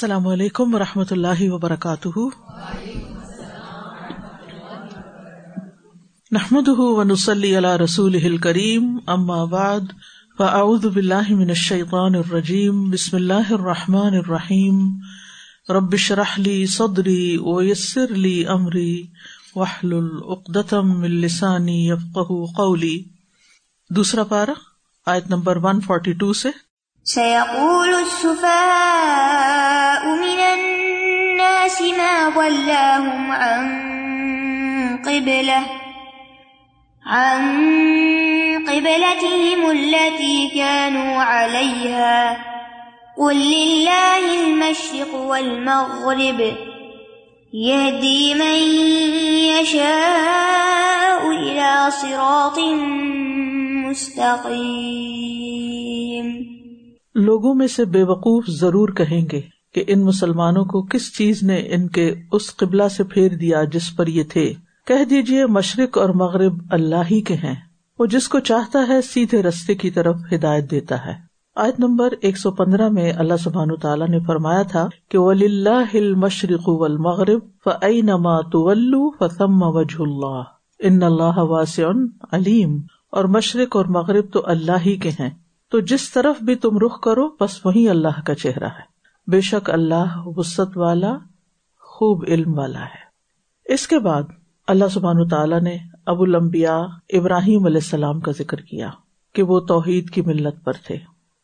السلام علیکم و رحمۃ اللہ وبرکاتہ۔ نحمد ونسلی علی رسول کریم اما بعد، فاعوذ باللہ من الشیطان الرجیم، بسم اللہ الرحمٰن الرحیم۔ رب شرح لی صدری ویسر لی امری، واحلل عقدۃ من لسانی یفقهوا قولی۔ دوسرا پارہ، آیت نمبر 142 سے۔ سيقول السفهاء من الناس ما ولاهم عن قبلة، عن قبلتهم التي كانوا عليها. قل لله المشرق والمغرب، يهدي من يشاء إلى صراط مستقيم. لوگوں میں سے بے وقوف ضرور کہیں گے کہ ان مسلمانوں کو کس چیز نے ان کے اس قبلہ سے پھیر دیا جس پر یہ تھے۔ کہہ دیجیے مشرق اور مغرب اللہ ہی کے ہیں۔ وہ جس کو چاہتا ہے سیدھے رستے کی طرف ہدایت دیتا ہے۔ آیت نمبر ایک سو پندرہ میں اللہ سبحان تعالیٰ نے فرمایا تھا کہ ولی اللہ مشرق ول مغرب فعی نما تو فسم وجہ اللہ ان اللہ واسع علیم اور مشرق اور مغرب تو اللہ ہی کے ہیں۔ تو جس طرف بھی تم رخ کرو، بس وہی اللہ کا چہرہ ہے۔ بے شک اللہ وسط والا، خوب علم والا ہے۔ اس کے بعد اللہ سبحان تعالیٰ نے ابو المبیا ابراہیم علیہ السلام کا ذکر کیا کہ وہ توحید کی ملت پر تھے۔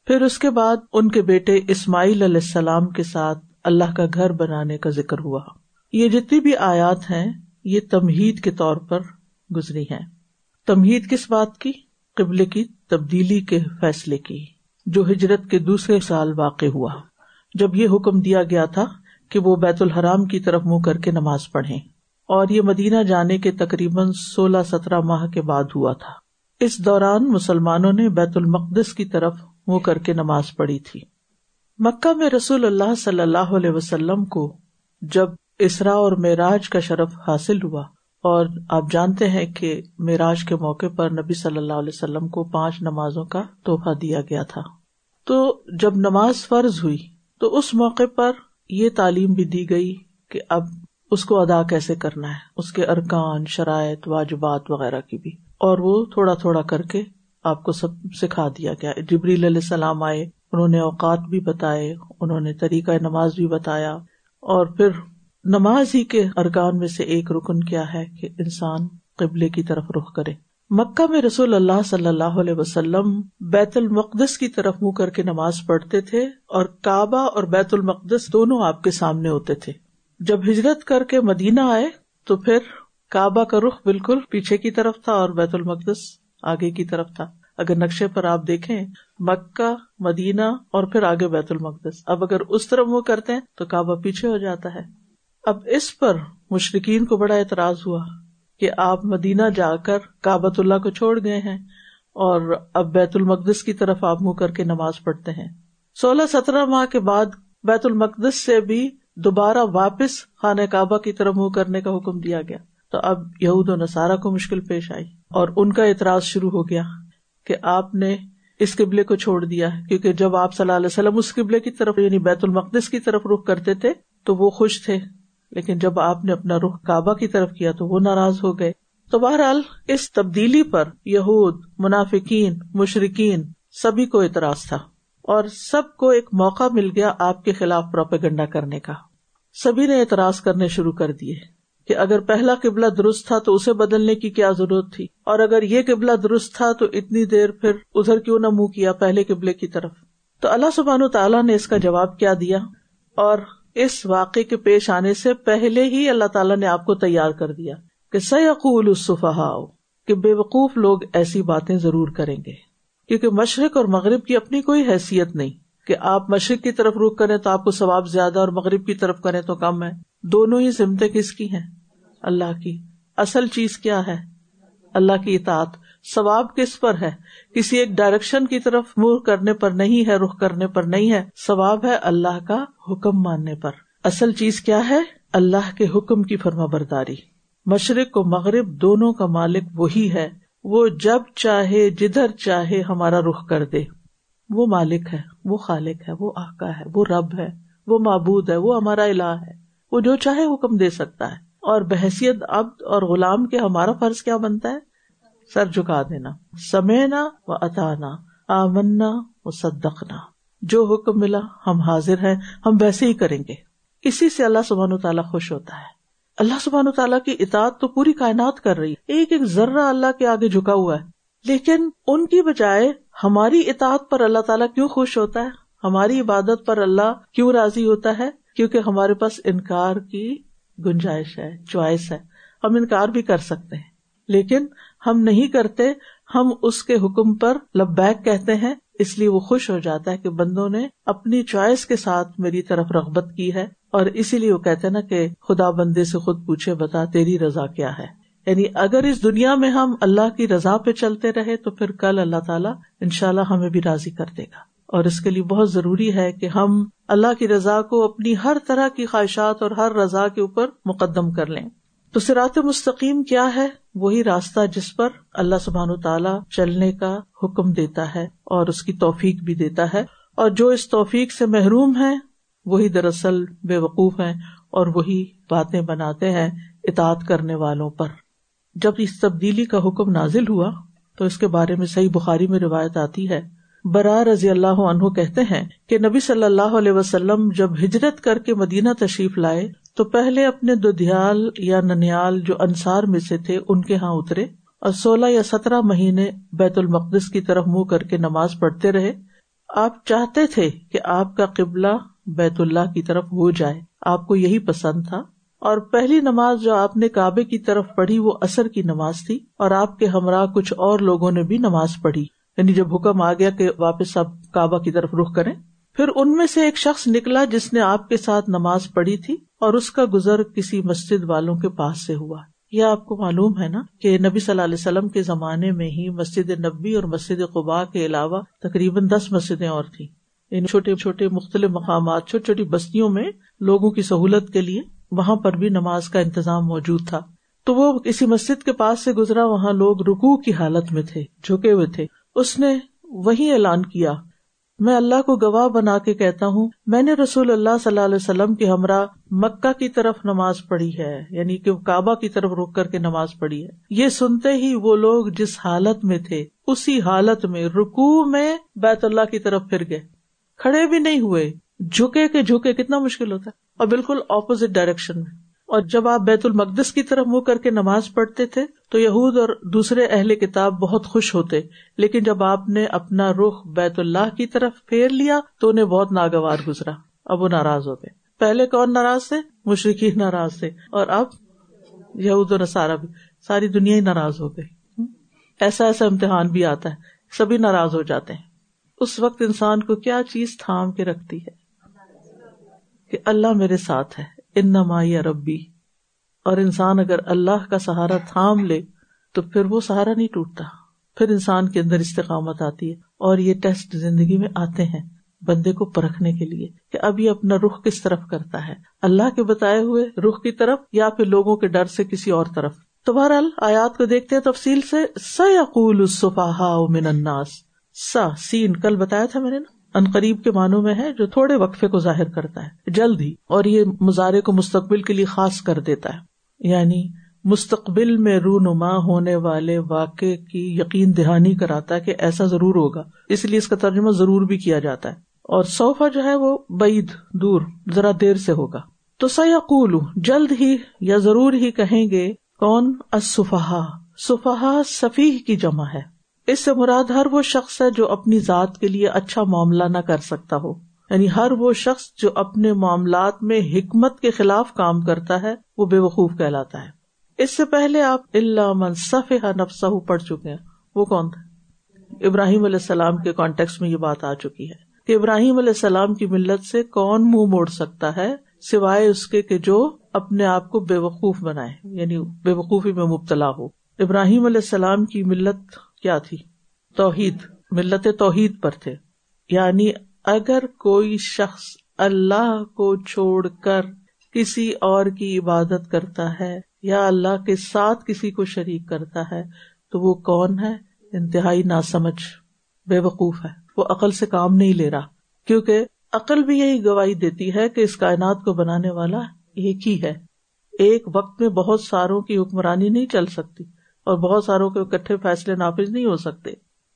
پھر اس کے بعد ان کے بیٹے اسماعیل علیہ السلام کے ساتھ اللہ کا گھر بنانے کا ذکر ہوا۔ یہ جتنی بھی آیات ہیں، یہ تمہید کے طور پر گزری ہیں۔ تمہید کس بات کی؟ قبل کی تبدیلی کے فیصلے کی، جو ہجرت کے دوسرے سال واقع ہوا۔ جب یہ حکم دیا گیا تھا کہ وہ بیت الحرام کی طرف منہ کر کے نماز پڑھے اور یہ مدینہ جانے کے تقریباً سولہ سترہ ماہ کے بعد ہوا تھا۔ اس دوران مسلمانوں نے بیت المقدس کی طرف منہ کر کے نماز پڑھی تھی۔ مکہ میں رسول اللہ صلی اللہ علیہ وسلم کو جب اسرا اور معراج کا شرف حاصل ہوا اور آپ جانتے ہیں کہ معراج کے موقع پر نبی صلی اللہ علیہ وسلم کو پانچ نمازوں کا تحفہ دیا گیا تھا۔ تو جب نماز فرض ہوئی، تو اس موقع پر یہ تعلیم بھی دی گئی کہ اب اس کو ادا کیسے کرنا ہے، اس کے ارکان، شرائط، واجبات وغیرہ کی بھی۔ اور وہ تھوڑا تھوڑا کر کے آپ کو سب سکھا دیا گیا۔ جبریل علیہ السلام آئے، انہوں نے اوقات بھی بتائے، انہوں نے طریقہ نماز بھی بتایا اور پھر نماز ہی کے ارکان میں سے ایک رکن کیا ہے کہ انسان قبلے کی طرف رخ کرے۔ مکہ میں رسول اللہ صلی اللہ علیہ وسلم بیت المقدس کی طرف منہ کر کے نماز پڑھتے تھے اور کعبہ اور بیت المقدس دونوں آپ کے سامنے ہوتے تھے۔ جب ہجرت کر کے مدینہ آئے تو پھر کعبہ کا رخ بالکل پیچھے کی طرف تھا اور بیت المقدس آگے کی طرف تھا۔ اگر نقشے پر آپ دیکھیں، مکہ، مدینہ اور پھر آگے بیت المقدس۔ اب اگر اس طرف وہ کرتے ہیں تو کعبہ پیچھے ہو جاتا ہے۔ اب اس پر مشرقین کو بڑا اعتراض ہوا کہ آپ مدینہ جا کر کابت اللہ کو چھوڑ گئے ہیں اور اب بیت المقدس کی طرف آپ منہ کر کے نماز پڑھتے ہیں۔ سولہ سترہ ماہ کے بعد بیت المقدس سے بھی دوبارہ واپس خانہ کعبہ کی طرف منہ کرنے کا حکم دیا گیا۔ تو اب یہود و نصارہ کو مشکل پیش آئی اور ان کا اعتراض شروع ہو گیا کہ آپ نے اس قبلے کو چھوڑ دیا کیونکہ جب آپ صلی اللہ علیہ وسلم اس قبلے کی طرف یعنی بیت المقدس کی طرف رخ کرتے تھے، تو وہ خوش تھے۔ لیکن جب آپ نے اپنا رخ کعبہ کی طرف کیا تو وہ ناراض ہو گئے۔ تو بہرحال اس تبدیلی پر یہود، منافقین مشرقین سبھی کو اعتراض تھا اور سب کو ایک موقع مل گیا آپ کے خلاف پروپیگنڈا کرنے کا۔ سبھی نے اعتراض کرنے شروع کر دیے کہ اگر پہلا قبلہ درست تھا تو اسے بدلنے کی کیا ضرورت تھی اور اگر یہ قبلہ درست تھا تو اتنی دیر پھر ادھر کیوں نہ منہ کیا پہلے قبلے کی طرف۔ تو اللہ سبحان و تعالیٰ نے اس کا جواب کیا دیا اور اس واقعے کے پیش آنے سے پہلے ہی اللہ تعالیٰ نے آپ کو تیار کر دیا کہ سیقول الصفہا کہ بے وقوف لوگ ایسی باتیں ضرور کریں گے۔ کیونکہ مشرق اور مغرب کی اپنی کوئی حیثیت نہیں کہ آپ مشرق کی طرف رخ کریں تو آپ کو ثواب زیادہ اور مغرب کی طرف کریں تو کم ہے۔ دونوں ہی سمتیں کس کی ہیں؟ اللہ کی۔ اصل چیز کیا ہے؟ اللہ کی اطاعت۔ ثواب کس پر ہے؟ کسی ایک ڈائریکشن کی طرف منہ کرنے پر نہیں ہے، رخ کرنے پر نہیں ہے۔ ثواب ہے اللہ کا حکم ماننے پر۔ اصل چیز کیا ہے؟ اللہ کے حکم کی فرما برداری مشرق و مغرب دونوں کا مالک وہی ہے۔ وہ جب چاہے، جدھر چاہے ہمارا رخ کر دے۔ وہ مالک ہے، وہ خالق ہے، وہ آقا ہے، وہ رب ہے۔ وہ معبود ہے، وہ ہمارا الہ ہے۔ وہ جو چاہے حکم دے سکتا ہے۔ اور بحثیت عبد اور غلام کے ہمارا فرض کیا بنتا ہے؟ سر جھکا دینا۔ سمینا و اتانا۔ آمنا و صدقنا۔ جو حکم ملا، ہم حاضر ہیں، ہم ویسے ہی کریں گے۔ اسی سے اللہ سبحان و تعالیٰ خوش ہوتا ہے۔ اللہ سبحان و تعالیٰ کی اطاعت تو پوری کائنات کر رہی ہے۔ ایک ایک ذرہ اللہ کے آگے جھکا ہوا ہے۔ لیکن ان کی بجائے ہماری اطاعت پر اللہ تعالیٰ کیوں خوش ہوتا ہے؟ ہماری عبادت پر اللہ کیوں راضی ہوتا ہے؟ کیونکہ ہمارے پاس انکار کی گنجائش ہے، چوائس ہے۔ ہم انکار بھی کر سکتے ہیں۔ لیکن ہم نہیں کرتے، ہم اس کے حکم پر لبیک کہتے ہیں۔ اس لیے وہ خوش ہو جاتا ہے کہ بندوں نے اپنی چوائس کے ساتھ میری طرف رغبت کی ہے اور اسی لیے وہ کہتے نا کہ خدا بندے سے خود پوچھے، بتا تیری رضا کیا ہے؟ یعنی اگر اس دنیا میں ہم اللہ کی رضا پہ چلتے رہے تو پھر کل اللہ تعالیٰ ان شاء اللہ ہمیں بھی راضی کر دے گا۔ اور اس کے لیے بہت ضروری ہے کہ ہم اللہ کی رضا کو اپنی ہر طرح کی خواہشات اور ہر رضا کے اوپر مقدم کر لیں۔ تو سرات مستقیم کیا ہے؟ وہی راستہ جس پر اللہ سبحان و تعالیٰ چلنے کا حکم دیتا ہے اور اس کی توفیق بھی دیتا ہے۔ اور جو اس توفیق سے محروم ہے وہی دراصل بے وقوف ہیں اور وہی باتیں بناتے ہیں اطاعت کرنے والوں پر۔ جب اس تبدیلی کا حکم نازل ہوا، تو اس کے بارے میں صحیح بخاری میں روایت آتی ہے۔ برا رضی اللہ عنہ کہتے ہیں کہ نبی صلی اللہ علیہ وسلم جب ہجرت کر کے مدینہ تشریف لائے تو پہلے اپنے ددھیال یا ننیال جو انصار میں سے تھے، ان کے ہاں اترے۔ اور سولہ یا سترہ مہینے بیت المقدس کی طرف منہ کر کے نماز پڑھتے رہے۔ آپ چاہتے تھے کہ آپ کا قبلہ بیت اللہ کی طرف ہو جائے۔ آپ کو یہی پسند تھا۔ اور پہلی نماز جو آپ نے کعبے کی طرف پڑھی، وہ اثر کی نماز تھی۔ اور آپ کے ہمراہ کچھ اور لوگوں نے بھی نماز پڑھی۔ یعنی جب حکم آ گیا کہ واپس آپ کعبہ کی طرف رخ کریں پھر ان میں سے ایک شخص نکلا جس نے آپ کے ساتھ نماز پڑھی تھی اور اس کا گزر کسی مسجد والوں کے پاس سے ہوا۔ یہ آپ کو معلوم ہے نا کہ نبی صلی اللہ علیہ وسلم کے زمانے میں ہی مسجد نبی اور مسجد قبا کے علاوہ تقریباً دس مسجدیں اور تھیں۔ ان چھوٹے چھوٹے مختلف مقامات، چھوٹی چھوٹی بستیوں میں لوگوں کی سہولت کے لیے وہاں پر بھی نماز کا انتظام موجود تھا۔ تو وہ کسی مسجد کے پاس سے گزرا، وہاں لوگ رکو کی حالت میں تھے، جھکے ہوئے تھے۔ اس نے وہی اعلان کیا میں اللہ کو گواہ بنا کے کہتا ہوں، میں نے رسول اللہ صلی اللہ علیہ وسلم کے ہمراہ مکہ کی طرف نماز پڑھی ہے یعنی کہ کعبہ کی طرف رک کر کے نماز پڑھی ہے۔ یہ سنتے ہی وہ لوگ جس حالت میں تھے، اسی حالت میں رکو میں بیت اللہ کی طرف پھر گئے۔ کھڑے بھی نہیں ہوئے۔ جھکے کے جھکے، کتنا مشکل ہوتا ہے۔ اور بالکل اپوزٹ ڈائریکشن میں۔ اور جب آپ بیت المقدس کی طرف منہ کر کے نماز پڑھتے تھے، تو یہود اور دوسرے اہل کتاب بہت خوش ہوتے، لیکن جب آپ نے اپنا رخ بیت اللہ کی طرف پھیر لیا، تو انہیں بہت ناگوار گزرا۔ اب وہ ناراض ہو گئے۔ پہلے کون ناراض تھے؟ مشرقی ناراض تھے۔ اور اب یہود و نصارہ بھی۔ ساری دنیا ہی ناراض ہو گئی۔ ایسا ایسا امتحان بھی آتا ہے۔ سبھی ناراض ہو جاتے ہیں۔ اس وقت انسان کو کیا چیز تھام کے رکھتی ہے؟ کہ اللہ میرے ساتھ ہے۔ ان نما ربی اور انسان اگر اللہ کا سہارا تھام لے، تو پھر وہ سہارا نہیں ٹوٹتا۔ پھر انسان کے اندر استقامت آتی ہے۔ اور یہ ٹیسٹ زندگی میں آتے ہیں بندے کو پرکھنے کے لیے کہ اب یہ اپنا رخ کس طرف کرتا ہے۔ اللہ کے بتائے ہوئے رخ کی طرف یا پھر لوگوں کے ڈر سے کسی اور طرف۔ تو بہرحال آیات کو دیکھتے ہیں تفصیل سے۔ سیقول من الناس۔ سا سین، کل بتایا تھا میں نے نا؟ ان قریب کے معنوں میں ہے جو تھوڑے وقفے کو ظاہر کرتا ہے، جلد ہی، اور یہ مظاہرے کو مستقبل کے لیے خاص کر دیتا ہے۔ یعنی مستقبل میں رونما ہونے والے واقع کی یقین دہانی کراتا ہے کہ ایسا ضرور ہوگا۔ اس لیے اس کا ترجمہ ضرور بھی کیا جاتا ہے۔ اور صوفہ جو ہے وہ بعید، دور، ذرا دیر سے ہوگا۔ تو سیاقول جلد ہی یا ضرور ہی کہیں گے، کون؟ اصفہا صفحا صفیح کی جمع ہے۔ اس سے مراد ہر وہ شخص ہے جو اپنی ذات کے لیے اچھا معاملہ نہ کر سکتا ہو۔ یعنی ہر وہ شخص جو اپنے معاملات میں حکمت کے خلاف کام کرتا ہے، وہ بے وقوف کہلاتا ہے۔ اس سے پہلے آپ اللہ منصف نفسہ پڑھ چکے ہیں۔ وہ کون تھا ابراہیم علیہ السلام کے کانٹیکس میں یہ بات آ چکی ہے کہ ابراہیم علیہ السلام کی ملت سے کون منہ مو موڑ سکتا ہے، سوائے اس کے کہ جو اپنے آپ کو بے وقوف بنائے یعنی بے وقوفی میں مبتلا ہو۔ ابراہیم علیہ السلام کی ملت کیا تھی؟ توحید، ملت توحید پر تھے۔ یعنی اگر کوئی شخص اللہ کو چھوڑ کر کسی اور کی عبادت کرتا ہے یا اللہ کے ساتھ کسی کو شریک کرتا ہے، تو وہ کون ہے؟ انتہائی نا سمجھ بے وقوف ہے۔ وہ عقل سے کام نہیں لے رہا۔ کیونکہ عقل بھی یہی گواہی دیتی ہے کہ اس کائنات کو بنانے والا ایک ہی ہے۔ ایک وقت میں بہت ساروں کی حکمرانی نہیں چل سکتی۔ اور بہت ساروں کے اکٹھے فیصلے نافذ نہیں ہو سکتے۔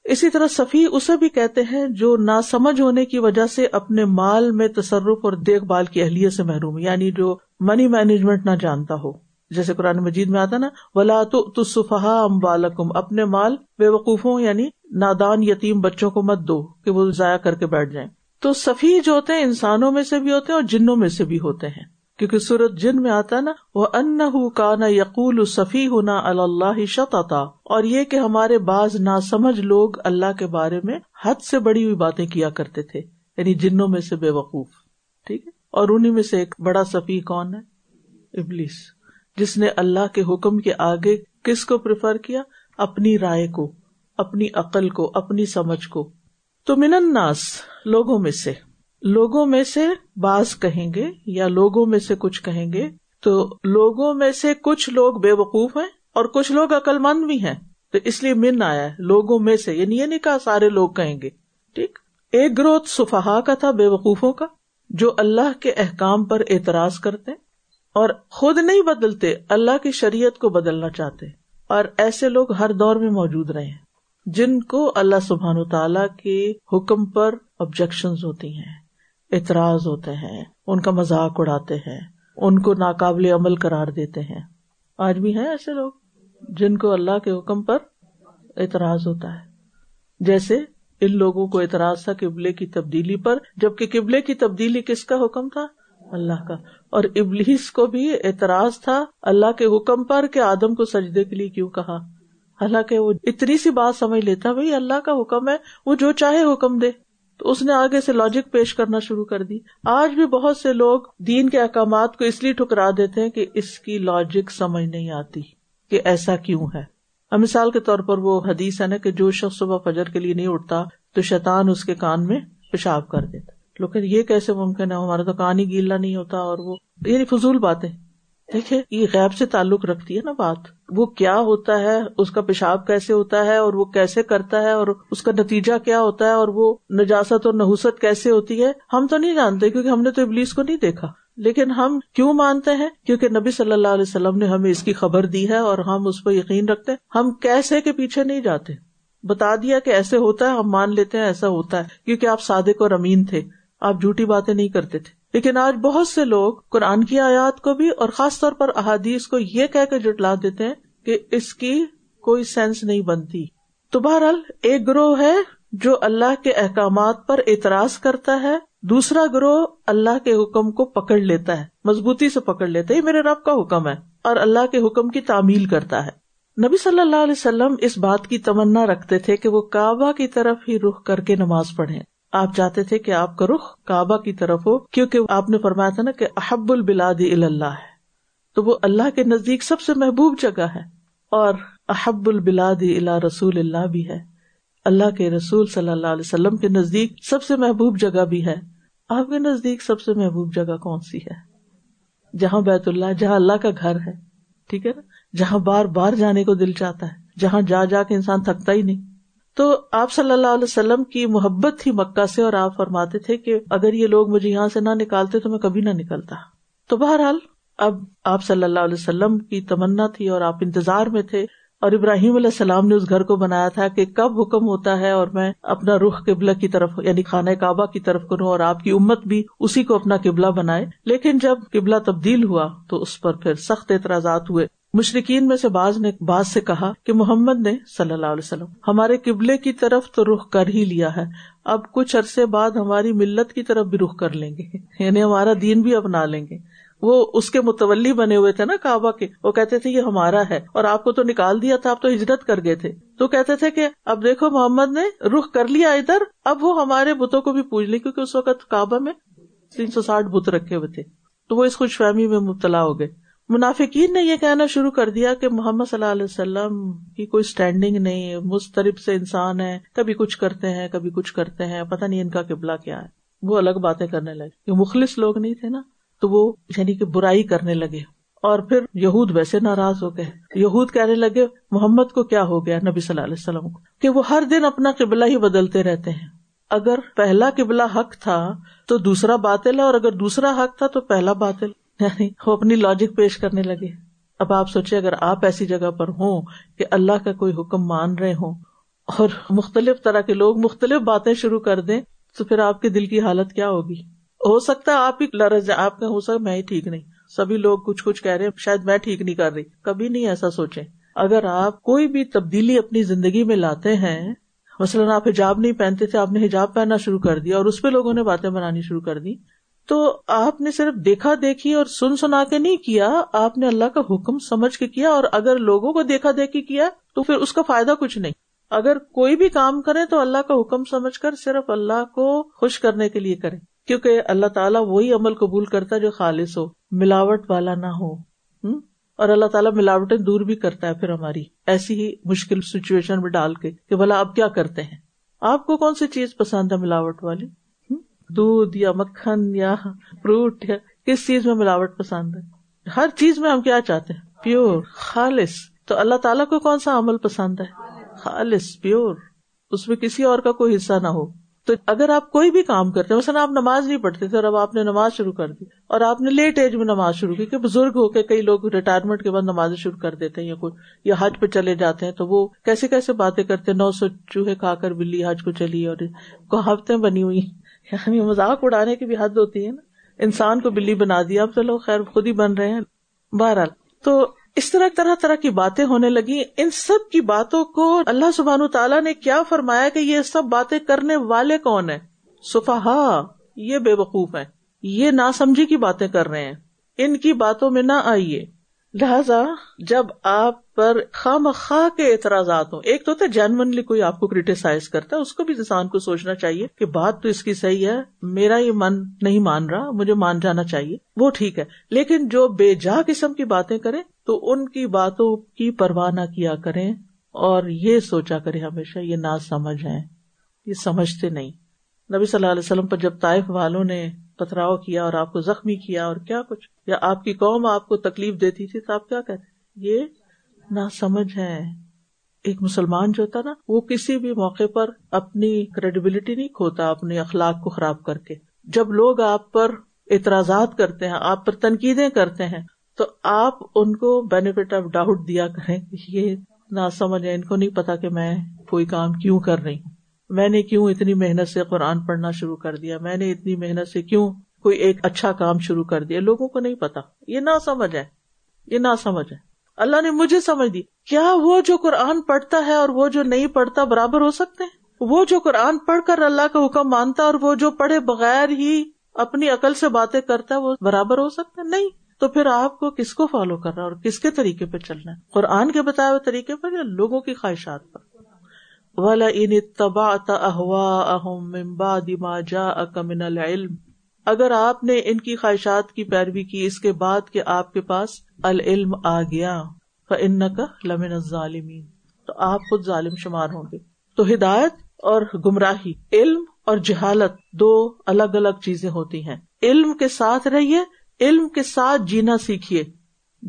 اسی طرح صفی اسے بھی کہتے ہیں جو نا سمجھ ہونے کی وجہ سے اپنے مال میں تصرف اور دیکھ بھال کی اہلیت سے محروم یعنی جو منی مینجمنٹ نہ جانتا ہو۔ جیسے قرآن مجید میں آتا نا، ولا تو صفحا ام بالکم اپنے مال بے وقوفوں یعنی نادان یتیم بچوں کو مت دو کہ وہ ضائع کر کے بیٹھ جائیں۔ تو صفی جو ہوتے ہیں، انسانوں میں سے بھی ہوتے ہیں اور جنوں میں سے بھی ہوتے ہیں۔ کیونکہ سورت جن میں آتا نا وہ ان کا نہ یقول صفی ہونا اللہ شتا اور یہ کہ ہمارے بعض نا سمجھ لوگ اللہ کے بارے میں حد سے بڑی ہوئی باتیں کیا کرتے تھے یعنی جنوں میں سے بے وقوف۔ ٹھیک ہے؟ اور انہیں میں سے ایک بڑا صفی کون ہے؟ ابلیس۔ جس نے اللہ کے حکم کے آگے کس کو پریفر کیا؟ اپنی رائے کو، اپنی عقل کو، اپنی سمجھ کو۔ تو من الناس، لوگوں میں سے۔ لوگوں میں سے بعض کہیں گے یا لوگوں میں سے کچھ کہیں گے، تو لوگوں میں سے کچھ لوگ بے وقوف ہیں اور کچھ لوگ عقل مند بھی ہیں۔ تو اس لیے من آیا ہے، لوگوں میں سے یعنی یہ نہیں کہا سارے لوگ کہیں گے۔ ٹھیک؟ ایک گروتھ صفحا کا تھا بے وقوفوں کا، جو اللہ کے احکام پر اعتراض کرتے اور خود نہیں بدلتے، اللہ کی شریعت کو بدلنا چاہتے۔ اور ایسے لوگ ہر دور میں موجود رہے ہیں، جن کو اللہ سبحان و تعالی کے حکم پر آبجیکشن ہوتی ہیں۔ اعتراض ہوتے ہیں، ان کا مذاق اڑاتے ہیں، ان کو ناقابل عمل قرار دیتے ہیں۔ آج بھی ہیں ایسے لوگ جن کو اللہ کے حکم پر اعتراض ہوتا ہے۔ جیسے ان لوگوں کو اعتراض تھا قبلے کی تبدیلی پر، جبکہ قبلے کی تبدیلی کس کا حکم تھا؟ اللہ کا۔ اور ابلیس کو بھی اعتراض تھا اللہ کے حکم پر کہ آدم کو سجدے کے لیے کیوں کہا۔ حالانکہ وہ اتنی سی بات سمجھ لیتا بھائی اللہ کا حکم ہے، وہ جو چاہے حکم دے۔ تو اس نے آگے سے لاجک پیش کرنا شروع کر دی۔ آج بھی بہت سے لوگ دین کے احکامات کو اس لیے ٹھکرا دیتے ہیں کہ اس کی لاجک سمجھ نہیں آتی کہ ایسا کیوں ہے۔ مثال کے طور پر وہ حدیث ہے نا کہ جو شخص صبح فجر کے لیے نہیں اٹھتا تو شیطان اس کے کان میں پیشاب کر دیتا۔ لیکن یہ کیسے ممکن ہے؟ ہمارا تو کان ہی گیلا نہیں ہوتا اور وہ یعنی فضول باتیں۔ دیکھے یہ غیب سے تعلق رکھتی ہے نا بات۔ وہ کیا ہوتا ہے، اس کا پیشاب کیسے ہوتا ہے، اور وہ کیسے کرتا ہے، اور اس کا نتیجہ کیا ہوتا ہے، اور وہ نجاست اور نحوست کیسے ہوتی ہے، ہم تو نہیں جانتے کیونکہ ہم نے تو ابلیس کو نہیں دیکھا۔ لیکن ہم کیوں مانتے ہیں؟ کیونکہ نبی صلی اللہ علیہ وسلم نے ہمیں اس کی خبر دی ہے، اور ہم اس پہ یقین رکھتے ہیں۔ ہم کیسے کے پیچھے نہیں جاتے۔ بتا دیا کہ ایسے ہوتا ہے، ہم مان لیتے ہیں، ایسا ہوتا ہے۔ کیونکہ آپ صادق اور امین تھے، آپ جھوٹی باتیں نہیں کرتے تھے۔ لیکن آج بہت سے لوگ قرآن کی آیات کو بھی اور خاص طور پر احادیث کو یہ کہہ کے جٹلا دیتے ہیں کہ اس کی کوئی سینس نہیں بنتی۔ تو بہرحال ایک گروہ ہے جو اللہ کے احکامات پر اعتراض کرتا ہے، دوسرا گروہ اللہ کے حکم کو پکڑ لیتا ہے، مضبوطی سے پکڑ لیتا ہے، یہ میرے رب کا حکم ہے اور اللہ کے حکم کی تعمیل کرتا ہے۔ نبی صلی اللہ علیہ وسلم اس بات کی تمنا رکھتے تھے کہ وہ کعبہ کی طرف ہی رخ کر کے نماز پڑھے آپ چاہتے تھے کہ آپ کا رخ کعبہ کی طرف ہو، کیونکہ آپ نے فرمایا تھا نا کہ احب البلاد اللہ ہے۔ تو وہ اللہ کے نزدیک سب سے محبوب جگہ ہے۔ اور احب البلاد الا رسول اللہ بھی ہے۔ اللہ کے رسول صلی اللہ علیہ وسلم کے نزدیک سب سے محبوب جگہ بھی ہے۔ آپ کے نزدیک سب سے محبوب جگہ کون سی ہے؟ جہاں بیت اللہ، جہاں اللہ کا گھر ہے۔ ٹھیک ہے نا؟ جہاں بار بار جانے کو دل چاہتا ہے۔ جہاں جا جا کے انسان تھکتا ہی نہیں۔ تو آپ صلی اللہ علیہ وسلم کی محبت تھی مکہ سے اور آپ فرماتے تھے کہ اگر یہ لوگ مجھے یہاں سے نہ نکالتے تو میں کبھی نہ نکلتا۔ تو بہرحال اب آپ صلی اللہ علیہ وسلم کی تمنا تھی اور آپ انتظار میں تھے اور ابراہیم علیہ السلام نے اس گھر کو بنایا تھا کہ کب حکم ہوتا ہے اور میں اپنا رخ قبلہ کی طرف یعنی خانہ کعبہ کی طرف کروں اور آپ کی امت بھی اسی کو اپنا قبلہ بنائے۔ لیکن جب قبلہ تبدیل ہوا تو اس پر پھر سخت اعتراضات ہوئے۔ مشرقین میں سے بعض نے بعض سے کہا کہ محمد نے صلی اللہ علیہ وسلم ہمارے قبلے کی طرف تو رخ کر ہی لیا ہے۔ اب کچھ عرصے بعد ہماری ملت کی طرف بھی رخ کر لیں گے۔ یعنی ہمارا دین بھی اپنا لیں گے۔ وہ اس کے متولی بنے ہوئے تھے نا کعبہ کے۔ وہ کہتے تھے یہ ہمارا ہے اور آپ کو تو نکال دیا تھا، آپ تو ہجرت کر گئے تھے۔ تو کہتے تھے کہ اب دیکھو محمد نے رخ کر لیا ادھر، اب وہ ہمارے بتوں کو بھی پوچھ لی کیونکہ اس وقت کعبہ میں تین سو ساٹھ بت رکھے ہوئے تھے۔ تو وہ اس خوش فہمی میں مبتلا ہو گئے۔ منافقین نے یہ کہنا شروع کر دیا کہ محمد صلی اللہ علیہ وسلم کی کوئی اسٹینڈنگ نہیں مسترب سے انسان ہے، کبھی کچھ کرتے ہیں، کبھی کچھ کرتے ہیں، پتہ نہیں ان کا قبلہ کیا ہے۔ وہ الگ باتیں کرنے لگے۔ مخلص لوگ نہیں تھے نا، تو وہ یعنی کہ برائی کرنے لگے۔ اور پھر یہود ویسے ناراض ہو گئے۔ یہود کہنے لگے، محمد کو کیا ہو گیا نبی صلی اللہ علیہ وسلم کو؟ کہ وہ ہر دن اپنا قبلہ ہی بدلتے رہتے ہیں۔ اگر پہلا قبلہ حق تھا، تو دوسرا باطل ہے، اور اگر دوسرا حق تھا، تو پہلا باطل۔ یعنی وہ اپنی لاجک پیش کرنے لگے۔ اب آپ سوچے اگر آپ ایسی جگہ پر ہوں کہ اللہ کا کوئی حکم مان رہے ہوں اور مختلف طرح کے لوگ مختلف باتیں شروع کر دیں، تو پھر آپ کے دل کی حالت کیا ہوگی؟ ہو سکتا ہے آپ ہی لرز آپ کا ہو سکتا میں ہی ٹھیک نہیں۔ سبھی لوگ کچھ کچھ کہہ رہے ہیں، شاید میں ٹھیک نہیں کر رہی۔ کبھی نہیں ایسا سوچے اگر آپ کوئی بھی تبدیلی اپنی زندگی میں لاتے ہیں، مثلاً آپ حجاب نہیں پہنتے تھے، آپ نے حجاب پہننا شروع کر دیا اور اس پہ لوگوں نے باتیں بنانی شروع کر دی تو آپ نے صرف دیکھا دیکھی اور سن سنا کے نہیں کیا، آپ نے اللہ کا حکم سمجھ کے کیا اور اگر لوگوں کو دیکھا دیکھی کیا تو پھر اس کا فائدہ کچھ نہیں۔ اگر کوئی بھی کام کرے تو اللہ کا حکم سمجھ کر صرف اللہ کو خوش کرنے کے لیے کرے، کیونکہ اللہ تعالیٰ وہی عمل قبول کرتا ہے جو خالص ہو، ملاوٹ والا نہ ہو۔ اور اللہ تعالیٰ ملاوٹیں دور بھی کرتا ہے پھر ہماری، ایسی ہی مشکل سچویشن میں ڈال کے کہ بھلا اب کیا کرتے ہیں؟ آپ کو کون سی چیز پسند ہے ملاوٹ والی؟ دودھ یا مکھن یا فروٹ یا کس چیز میں ملاوٹ پسند ہے؟ ہر چیز میں ہم کیا چاہتے ہیں؟ پیور، خالص۔ تو اللہ تعالیٰ کو کون سا عمل پسند ہے؟ خالص، پیور۔ اس میں کسی اور کا کوئی حصہ نہ ہو۔ تو اگر آپ کوئی بھی کام کرتے ہیں آپ نماز نہیں پڑھتے تھے اور اب آپ نے نماز شروع کر دی اور آپ نے لیٹ ایج میں نماز شروع کی کہ بزرگ ہو کے کئی لوگ ریٹائرمنٹ کے بعد نماز شروع کر دیتے ہیں یا کوئی یا حج پہ چلے جاتے ہیں تو وہ کیسے کیسے باتیں کرتے نو سو چوہے کھا کر بلی حج کو چلی اور کہاوتیں بنی ہوئی یعنی مذاق اڑانے کی بھی حد ہوتی ہے نا۔ انسان کو بلی بنا دیا اب چلو خیر، خود ہی بن رہے ہیں۔ بہرحال، تو اس طرح طرح طرح کی باتیں ہونے لگی۔ ان سب کی باتوں کو اللہ سبحان تعالیٰ نے کیا فرمایا کہ یہ سب باتیں کرنے والے کون ہیں؟ صفحا یہ بے وقوف ہے یہ نا سمجھی کی باتیں کر رہے ہیں۔ ان کی باتوں میں نہ آئیے۔ لہذا جب آپ پر خام خواہ کے اعتراضات ہوں، ایک تو ہوتا ہے جینونلی کوئی آپ کو کریٹیسائز کرتا ہے، اس کو بھی انسان کو سوچنا چاہیے کہ بات تو اس کی صحیح ہے، میرا یہ من نہیں مان رہا، مجھے مان جانا چاہیے، وہ ٹھیک ہے۔ لیکن جو بے جا قسم کی باتیں کریں، تو ان کی باتوں کی پرواہ نہ کیا کریں اور یہ سوچا کرے ہمیشہ، یہ نہ سمجھ ہے یہ سمجھتے نہیں۔ نبی صلی اللہ علیہ وسلم پر جب طائف والوں نے پتھراؤ کیا اور آپ کو زخمی کیا اور کیا کچھ، یا آپ کی قوم آپ کو تکلیف دیتی تھی تو آپ کیا کہتے یہ نہ سمجھ ہے۔ ایک مسلمان جو ہوتا نا، وہ کسی بھی موقع پر اپنی کریڈیبلٹی نہیں کھوتا، اپنے اخلاق کو خراب کر کے۔ جب لوگ آپ پر اعتراضات کرتے ہیں، آپ پر تنقیدیں کرتے ہیں، تو آپ ان کو بینیفٹ آف ڈاؤٹ دیا کریں یہ نہ سمجھ ہے، ان کو نہیں پتا کہ میں کوئی کام کیوں کر رہی ہوں۔ میں نے کیوں اتنی محنت سے قرآن پڑھنا شروع کر دیا؟ میں نے اتنی محنت سے کیوں کوئی ایک اچھا کام شروع کر دیا؟ لوگوں کو نہیں پتا۔ یہ نہ سمجھ ہے۔ یہ نہ سمجھ ہے۔ اللہ نے مجھے سمجھ دی۔ کیا وہ جو قرآن پڑھتا ہے اور وہ جو نہیں پڑھتا برابر ہو سکتے ہیں؟ وہ جو قرآن پڑھ کر اللہ کا حکم مانتا اور وہ جو پڑھے بغیر ہی اپنی عقل سے باتیں کرتا ہے، وہ برابر ہو سکتا ہے نہیں۔ تو پھر آپ کو کس کو فالو کر رہا اور کس کے طریقے پہ چلنا ہے؟ قرآن کے بتائے ہوئے طریقے پر یا لوگوں کی خواہشات پر؟ ولا ان تبا من العلم، اگر آپ نے ان کی خواہشات کی پیروی کی اس کے بعد کہ آپ کے پاس العلم آ گیا فن کا لمن ظالمین تو آپ خود ظالم شمار ہوں گے۔ تو ہدایت اور گمراہی، علم اور جہالت دو الگ الگ چیزیں ہوتی ہیں۔ علم کے ساتھ رہیے، علم کے ساتھ جینا سیکھیے۔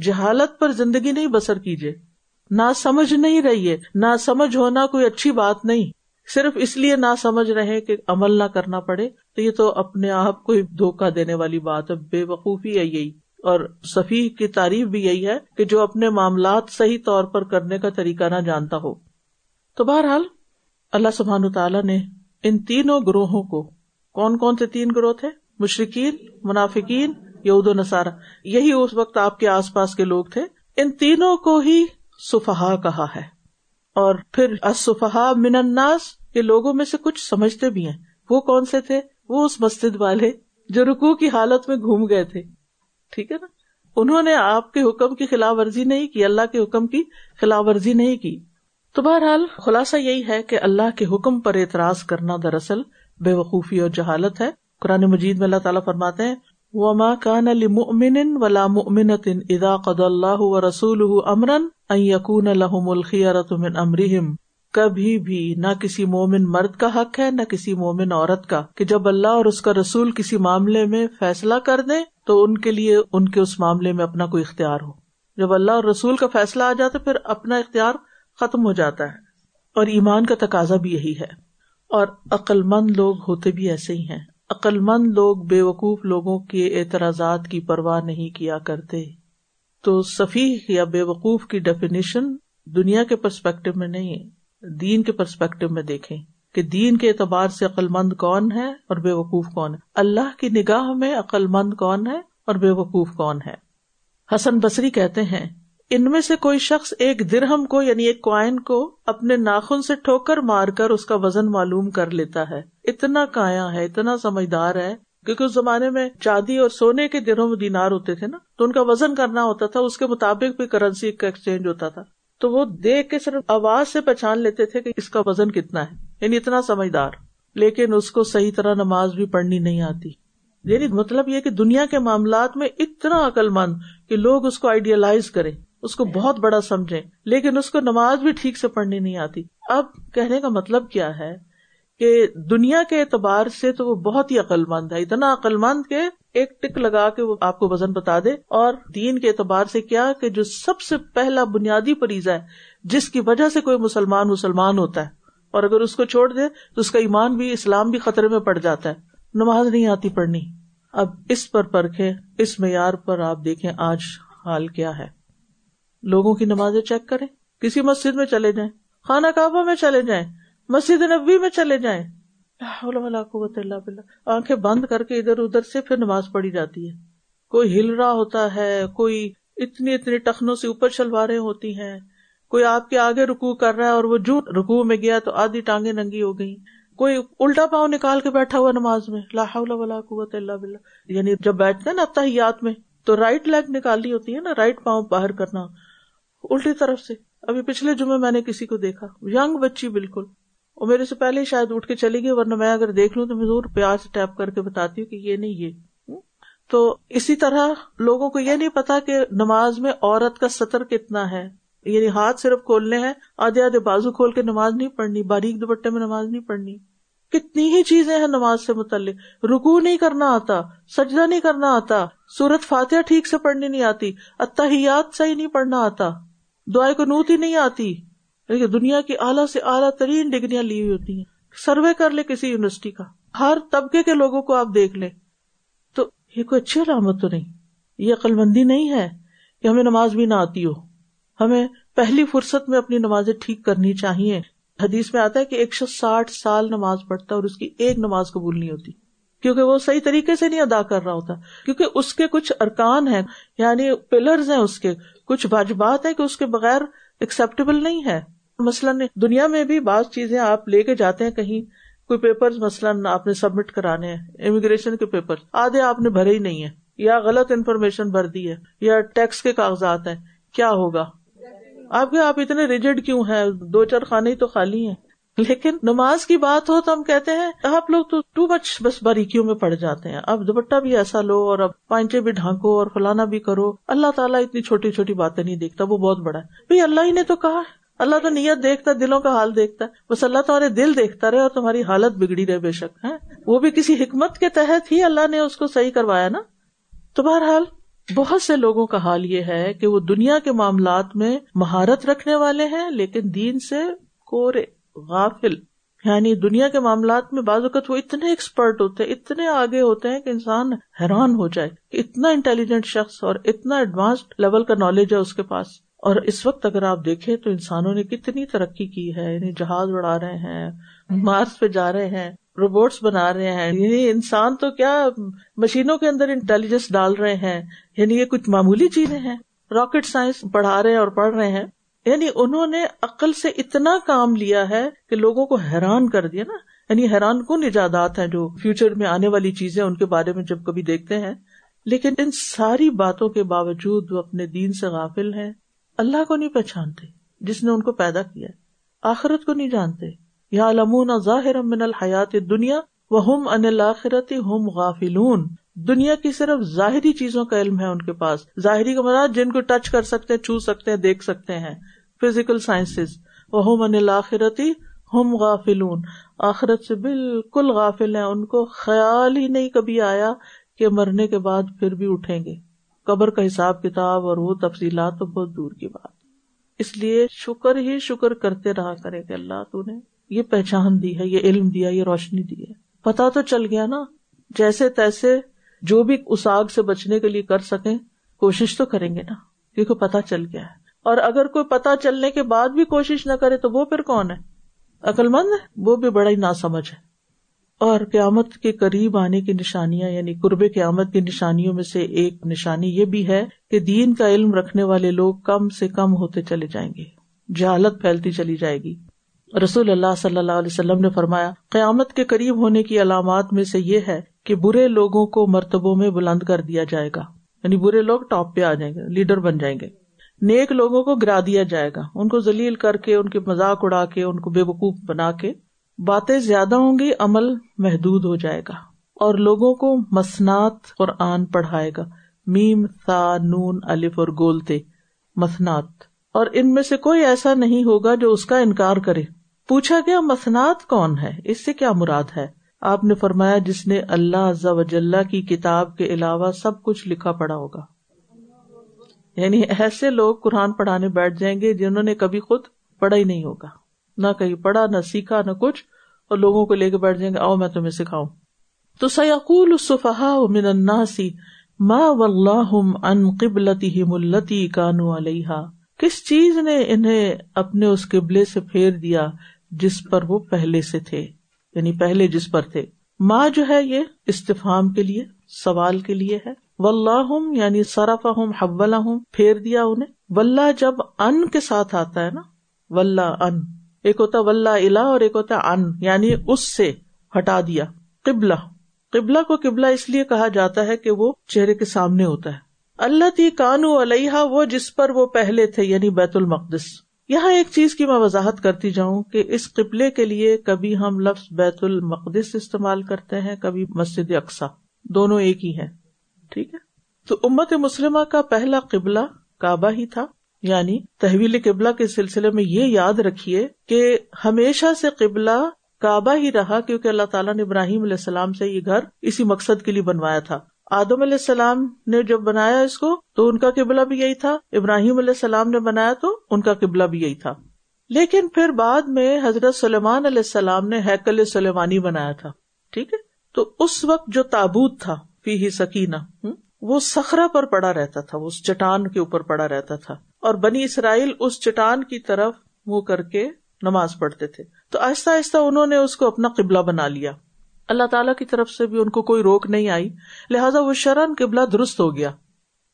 جہالت پر زندگی نہیں بسر کیجیے۔ نہ سمجھ نہیں رہی ہے نہ سمجھ ہونا کوئی اچھی بات نہیں۔ صرف اس لیے نہ سمجھ رہے کہ عمل نہ کرنا پڑے، تو یہ تو اپنے آپ کو دھوکا دینے والی بات ہے۔ بے وقوفی ہے یہی۔ اور صفی کی تعریف بھی یہی ہے کہ جو اپنے معاملات صحیح طور پر کرنے کا طریقہ نہ جانتا ہو۔ تو بہرحال، اللہ سبحان تعالیٰ نے ان تینوں گروہوں کو، کون کون سے تین گروہ تھے؟ مشرقین منافقین، یہود و نصارہ۔ یہی اس وقت آپ کے آس پاس کے لوگ تھے۔ ان تینوں کو ہی سفہا کہا ہے۔ اور پھر من الناس، یہ لوگوں میں سے کچھ سمجھتے بھی ہیں۔ وہ کون سے تھے؟ وہ اس مسجد والے جو رکو کی حالت میں گھوم گئے تھے۔ ٹھیک ہے نا؟ انہوں نے آپ کے حکم کی خلاف ورزی نہیں کی، اللہ کے حکم کی خلاف ورزی نہیں کی۔ تو بہرحال خلاصہ یہی ہے کہ اللہ کے حکم پر اعتراض کرنا دراصل بے وقوفی اور جہالت ہے۔ قرآن مجید میں اللہ تعالیٰ فرماتے ہیں، وما كان لمؤمن ولا مؤمنة اذا قضى الله ورسوله امرا ان يكون لهم من امرهم کبھی بھی نہ کسی مومن مرد کا حق ہے، نہ کسی مومن عورت کا، کہ جب اللہ اور اس کا رسول کسی معاملے میں فیصلہ کر دے تو ان کے لیے، ان کے اس معاملے میں اپنا کوئی اختیار ہو۔ جب اللہ اور رسول کا فیصلہ آ جاتا پھر اپنا اختیار ختم ہو جاتا ہے۔ اور ایمان کا تقاضا بھی یہی ہے۔ اور عقل مند لوگ ہوتے بھی ایسے ہی ہیں۔ عقل مند لوگ بے وقوف لوگوں کے اعتراضات کی پرواہ نہیں کیا کرتے۔ تو صفیح یا بے وقوف کی ڈیفینیشن دنیا کے پرسپیکٹو میں نہیں دین کے پرسپیکٹو میں دیکھیں کہ دین کے اعتبار سے عقل مند کون ہے اور بے وقوف کون ہے۔ اللہ کی نگاہ میں عقل مند کون ہے اور بے وقوف کون ہے۔ حسن بصری کہتے ہیں، ان میں سے کوئی شخص ایک درہم کو یعنی ایک کوائن کو اپنے ناخن سے ٹھوکر مار کر اس کا وزن معلوم کر لیتا ہے۔ اتنا کایا ہے، اتنا سمجھدار ہے کیونکہ اس زمانے میں چاندی اور سونے کے درہم دینار ہوتے تھے نا، تو ان کا وزن کرنا ہوتا تھا، اس کے مطابق بھی کرنسی کا ایکسچینج ہوتا تھا۔ تو وہ دیکھ کے صرف آواز سے پہچان لیتے تھے کہ اس کا وزن کتنا ہے۔ یعنی اتنا سمجھدار۔ لیکن اس کو صحیح طرح نماز بھی پڑھنی نہیں آتی۔ یعنی مطلب یہ کہ دنیا کے معاملات میں اتنا عقل مند کہ لوگ اس کو آئیڈیالائز کریں، اس کو بہت بڑا سمجھے لیکن اس کو نماز بھی ٹھیک سے پڑھنی نہیں آتی۔ اب کہنے کا مطلب کیا ہے؟ کہ دنیا کے اعتبار سے تو وہ بہت ہی عقل مند ہے، اتنا عقل مند کہ ایک ٹک لگا کے وہ آپ کو وزن بتا دے۔ اور دین کے اعتبار سے کیا کہ جو سب سے پہلا بنیادی پریزا ہے، جس کی وجہ سے کوئی مسلمان مسلمان ہوتا ہے، اور اگر اس کو چھوڑ دے تو اس کا ایمان بھی اسلام بھی خطرے میں پڑ جاتا ہے۔ نماز نہیں آتی پڑھنی۔ اب اس پر پرکھے اس معیار پر آپ دیکھیں آج حال کیا ہے۔ لوگوں کی نمازیں چیک کریں، کسی مسجد میں چلے جائیں، خانہ کعبہ میں چلے جائیں مسجد نبی میں چلے جائیں۔ آنکھیں بند کر کے ادھر ادھر سے پھر نماز پڑھی جاتی ہے۔ کوئی ہل رہا ہوتا ہے، کوئی اتنی اتنی ٹخنوں سے اوپر شلواریں ہوتی ہیں۔ کوئی آپ کے آگے رکو کر رہا ہے اور وہ جو رکو میں گیا تو آدھی ٹانگیں ننگی ہو گئی کوئی الٹا پاؤں نکال کے بیٹھا ہوا نماز میں۔ ولا قوت اللہ بلّہ یعنی جب بیٹھتے ہیں نا اتحیات میں تو رائٹ لیگ نکالنی ہوتی ہے نا رائٹ پاؤں باہر کرنا۔ الٹی طرف سے۔ ابھی پچھلے جمعے میں نے کسی کو دیکھا۔ یگ بچی بالکل۔ اور میرے سے پہلے شاید اٹھ کے چلی گئی، ورنہ میں اگر دیکھ لوں تو میں ضرور پیار سے ٹیپ کر کے بتاتی ہوں کہ یہ نہیں یہ۔ تو اسی طرح لوگوں کو یہ نہیں پتا کہ نماز میں عورت کا سطر کتنا ہے۔ یعنی ہاتھ صرف کھولنے ہیں، آدھے آدھے بازو کھول کے نماز نہیں پڑھنی، باریک دوپٹے میں نماز نہیں پڑھنی۔ کتنی ہی چیزیں ہیں نماز سے متعلق۔ رکو نہیں کرنا آتا، سجدہ نہیں کرنا آتا، سورت فاتحہ ٹھیک سے پڑھنی نہیں آتی اتحیات صحیح نہیں پڑھنا آتا دعائیں کو نوت ہی نہیں آتی۔ یعنی دنیا کی اعلیٰ سے اعلیٰ ترین ڈگریاں لی ہوئی ہوتی ہیں۔ سروے کر لے کسی یونیورسٹی کا۔ ہر طبقے کے لوگوں کو آپ دیکھ لیں۔ تو یہ کوئی اچھی علامت تو نہیں۔ یہ عقل مندی نہیں ہے کہ ہمیں نماز بھی نہ آتی ہو۔ ہمیں پہلی فرصت میں اپنی نمازیں ٹھیک کرنی چاہیے۔ حدیث میں آتا ہے کہ ایک سو ساٹھ سال نماز پڑھتا اور اس کی ایک نماز قبول نہیں ہوتی۔ کیونکہ وہ صحیح طریقے سے نہیں ادا کر رہا ہوتا۔ کیونکہ اس کے کچھ ارکان ہیں یعنی پلرز ہیں اس کے۔ کچھ واجبات ہیں کہ اس کے بغیر ایکسپٹیبل نہیں ہے۔ مثلاً دنیا میں بھی بعض چیزیں آپ لے کے جاتے ہیں کہیں، کوئی پیپر مثلاً آپ نے سبمٹ کرانے ہیں امیگریشن کے پیپر آدھے آپ نے بھرے ہی نہیں ہے یا غلط انفارمیشن بھر دی ہے، یا ٹیکس کے کاغذات ہیں، کیا ہوگا؟ آپ کے آپ اتنے ریجڈ کیوں ہیں؟ دو چار خانے ہی تو خالی ہیں۔ لیکن نماز کی بات ہو تو ہم کہتے ہیں، آپ لوگ تو ٹو مچ بس باریکیوں میں پڑ جاتے ہیں۔ اب دوپٹہ بھی ایسا لو اور اب پائنچے بھی ڈھانکو اور فلانا بھی کرو۔ اللہ تعالیٰ اتنی چھوٹی چھوٹی باتیں نہیں دیکھتا، وہ بہت بڑا ہے۔ بھائی اللہ ہی نے تو کہا اللہ تو نیت دیکھتا دلوں کا حال دیکھتا ہے۔ بس اللہ تمہارے دل دیکھتا رہے اور تمہاری حالت بگڑی رہے بے شک ہے وہ بھی کسی حکمت کے تحت ہی اللہ نے اس کو صحیح کروایا نا؟ تو بہرحال، بہت سے لوگوں کا حال یہ ہے کہ وہ دنیا کے معاملات میں مہارت رکھنے والے ہیں، لیکن دین سے کورے، غافل۔ یعنی دنیا کے معاملات میں بعض اوقات وہ اتنے ایکسپرٹ ہوتے ہیں اتنے آگے ہوتے ہیں کہ انسان حیران ہو جائے کہ اتنا انٹیلیجنٹ شخص اور اتنا ایڈوانسڈ لیول کا نالج ہے اس کے پاس۔ اور اس وقت اگر آپ دیکھیں تو انسانوں نے کتنی ترقی کی ہے یعنی جہاز بڑھا رہے ہیں، مارس پہ جا رہے ہیں، روبوٹس بنا رہے ہیں۔ یعنی انسان تو کیا مشینوں کے اندر انٹیلیجنس ڈال رہے ہیں۔ یعنی یہ کچھ معمولی چیزیں ہیں۔ راکٹ سائنس پڑھا رہے ہیں اور پڑھ رہے ہیں۔ یعنی انہوں نے عقل سے اتنا کام لیا ہے کہ لوگوں کو حیران کر دیا نا۔ یعنی حیران کن ایجادات ہیں جو فیوچر میں آنے والی چیزیں ان کے بارے میں جب کبھی دیکھتے ہیں۔ لیکن ان ساری باتوں کے باوجود وہ اپنے دین سے غافل ہیں۔ اللہ کو نہیں پہچانتے جس نے ان کو پیدا کیا آخرت کو نہیں جانتے۔ یا لمون ظاہر من الحیات دنیا وہ ہم ان الآخرتی ہم غافلون۔ دنیا کی صرف ظاہری چیزوں کا علم ہے ان کے پاس۔ ظاہری کا مراد جن کو ٹچ کر سکتے چھو سکتے ہیں، دیکھ سکتے ہیں۔ فزیکل سائنس وہ من الآخرتی ہم غافلون۔ آخرت سے بالکل غافل ہیں۔ ان کو خیال ہی نہیں کبھی آیا کہ مرنے کے بعد پھر بھی اٹھیں گے۔ قبر کا حساب کتاب اور وہ تفصیلات تو بہت دور کی بات۔ اس لیے شکر ہی شکر کرتے رہا کرے کہ اللہ تو نے یہ پہچان دی ہے، یہ علم دیا، یہ روشنی دی ہے۔ پتا تو چل گیا نا، جیسے تیسے جو بھی اس آگ سے بچنے کے لیے کر سکیں، کوشش تو کریں گے نا، کیونکہ پتا چل گیا ہے۔ اور اگر کوئی پتا چلنے کے بعد بھی کوشش نہ کرے تو وہ پھر کون ہے؟ عقل مند ہے، وہ بھی بڑا ہی نا سمجھ ہے۔ اور قیامت کے قریب آنے کی نشانیاں یعنی قرب قیامت کی نشانیوں میں سے ایک نشانی یہ بھی ہے کہ دین کا علم رکھنے والے لوگ کم سے کم ہوتے چلے جائیں گے، جہالت پھیلتی چلی جائے گی۔ رسول اللہ صلی اللہ علیہ وسلم نے فرمایا، قیامت کے قریب ہونے کی علامات میں سے یہ ہے کہ برے لوگوں کو مرتبوں میں بلند کر دیا جائے گا یعنی برے لوگ ٹاپ پہ آ جائیں گے، لیڈر بن جائیں گے۔ نیک لوگوں کو گرا دیا جائے گا، ان کو ذلیل کر کے، ان کے مذاق اڑا کے، ان کو بے وقوف بنا کے۔ باتیں زیادہ ہوں گی، عمل محدود ہو جائے گا اور لوگوں کو مسنات اور آن پڑھائے گا۔ میم، سا، نون، الف اور گولتے مسنات۔ اور ان میں سے کوئی ایسا نہیں ہوگا جو اس کا انکار کرے۔ پوچھا گیا، مسنات کون ہے؟ اس سے کیا مراد ہے؟ آپ نے فرمایا، جس نے اللہ وجل کی کتاب کے علاوہ سب کچھ لکھا پڑا ہوگا۔ یعنی ایسے لوگ قرآن پڑھانے بیٹھ جائیں گے جنہوں نے کبھی خود پڑھا ہی نہیں ہوگا۔ نہ کہیں پڑھا، نہ سیکھا، نہ کچھ۔ اور لوگوں کو لے کے بیٹھ جائیں گے، آؤ میں تمہیں سکھاؤں۔ تو سیقول الصفحاء من الناس ما واللہم ان قبلتہم اللتی کانو علیہا۔ کس چیز نے انہیں اپنے اس قبلے سے پھیر دیا جس پر وہ پہلے سے تھے؟ یعنی پہلے جس پر تھے۔ ماں جو ہے یہ استفام کے لیے، سوال کے لیے ہے۔ ہوں یعنی سرف ہوں حولا ہوں پھیر دیا انہیں۔ ولہ جب ان کے ساتھ آتا ہے نا ولہ ان۔ ایک ہوتا ولہ الا اور ایک ہوتا ان یعنی اس سے ہٹا دیا، قبلہ۔ قبلہ کو قبلہ اس لیے کہا جاتا ہے کہ وہ چہرے کے سامنے ہوتا ہے۔ اللہ تی کانو علیہ وہ جس پر وہ پہلے تھے یعنی بیت المقدس۔ یہاں ایک چیز کی میں وضاحت کرتی جاؤں کہ اس قبلے کے لیے کبھی ہم لفظ بیت المقدس استعمال کرتے ہیں، کبھی مسجد اقسا دونوں ایک ہی ہے ٹھیک ہے؟ تو امت مسلمہ کا پہلا قبلہ کعبہ ہی تھا۔ یعنی تحویل قبلہ کے سلسلے میں یہ یاد رکھیے کہ ہمیشہ سے قبلہ کعبہ ہی رہا کیونکہ اللہ تعالیٰ نے ابراہیم علیہ السلام سے یہ گھر اسی مقصد کے لیے بنوایا تھا۔ آدم علیہ السلام نے جب بنایا اس کو تو ان کا قبلہ بھی یہی تھا، ابراہیم علیہ السلام نے بنایا تو ان کا قبلہ بھی یہی تھا۔ لیکن پھر بعد میں حضرت سلیمان علیہ السلام نے ہیکل سلیمانی بنایا تھا، ٹھیک ہے؟ تو اس وقت جو تابوت تھا فی ہی سکینہ وہ سخرا پر پڑا رہتا تھا اس چٹان کے اوپر پڑا رہتا تھا۔ اور بنی اسرائیل اس چٹان کی طرف منہ کر کے نماز پڑھتے تھے۔ تو آہستہ آہستہ انہوں نے اس کو اپنا قبلہ بنا لیا۔ اللہ تعالیٰ کی طرف سے بھی ان کو کوئی روک نہیں آئی۔ لہٰذا وہ شرن قبلہ درست ہو گیا۔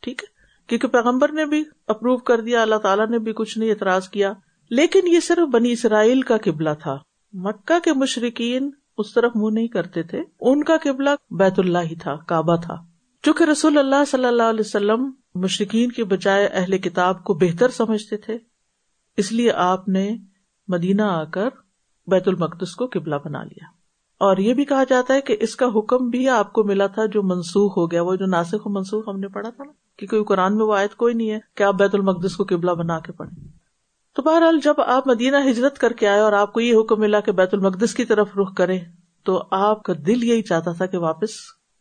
ٹھیک ہے؟ کیونکہ پیغمبر نے بھی اپروو کر دیا، اللہ تعالیٰ نے بھی کچھ نہیں اعتراض کیا۔ لیکن یہ صرف بنی اسرائیل کا قبلہ تھا۔ مکہ کے مشرقین اس طرف منہ نہیں کرتے تھے۔ ان کا قبلہ بیت اللہ ہی تھا، کعبہ تھا۔ چونکہ رسول اللہ صلی اللہ علیہ وسلم مشرقین کے بجائے اہل کتاب کو بہتر سمجھتے تھے۔ اس لیے آپ نے مدینہ آ کر بیت المقدس کو قبلہ بنا لیا۔ اور یہ بھی کہا جاتا ہے کہ اس کا حکم بھی آپ کو ملا تھا جو منسوخ ہو گیا، وہ جو ناسک و منسوخ ہم نے پڑھا تھا نا، کہ کوئی قرآن میں وہ آیت کوئی نہیں ہے کہ آپ بیت المقدس کو قبلہ بنا کے پڑھیں۔ تو بہرحال جب آپ مدینہ ہجرت کر کے آئے اور آپ کو یہ حکم ملا کہ بیت المقدس کی طرف رخ کرے تو آپ کا دل یہی چاہتا تھا کہ واپس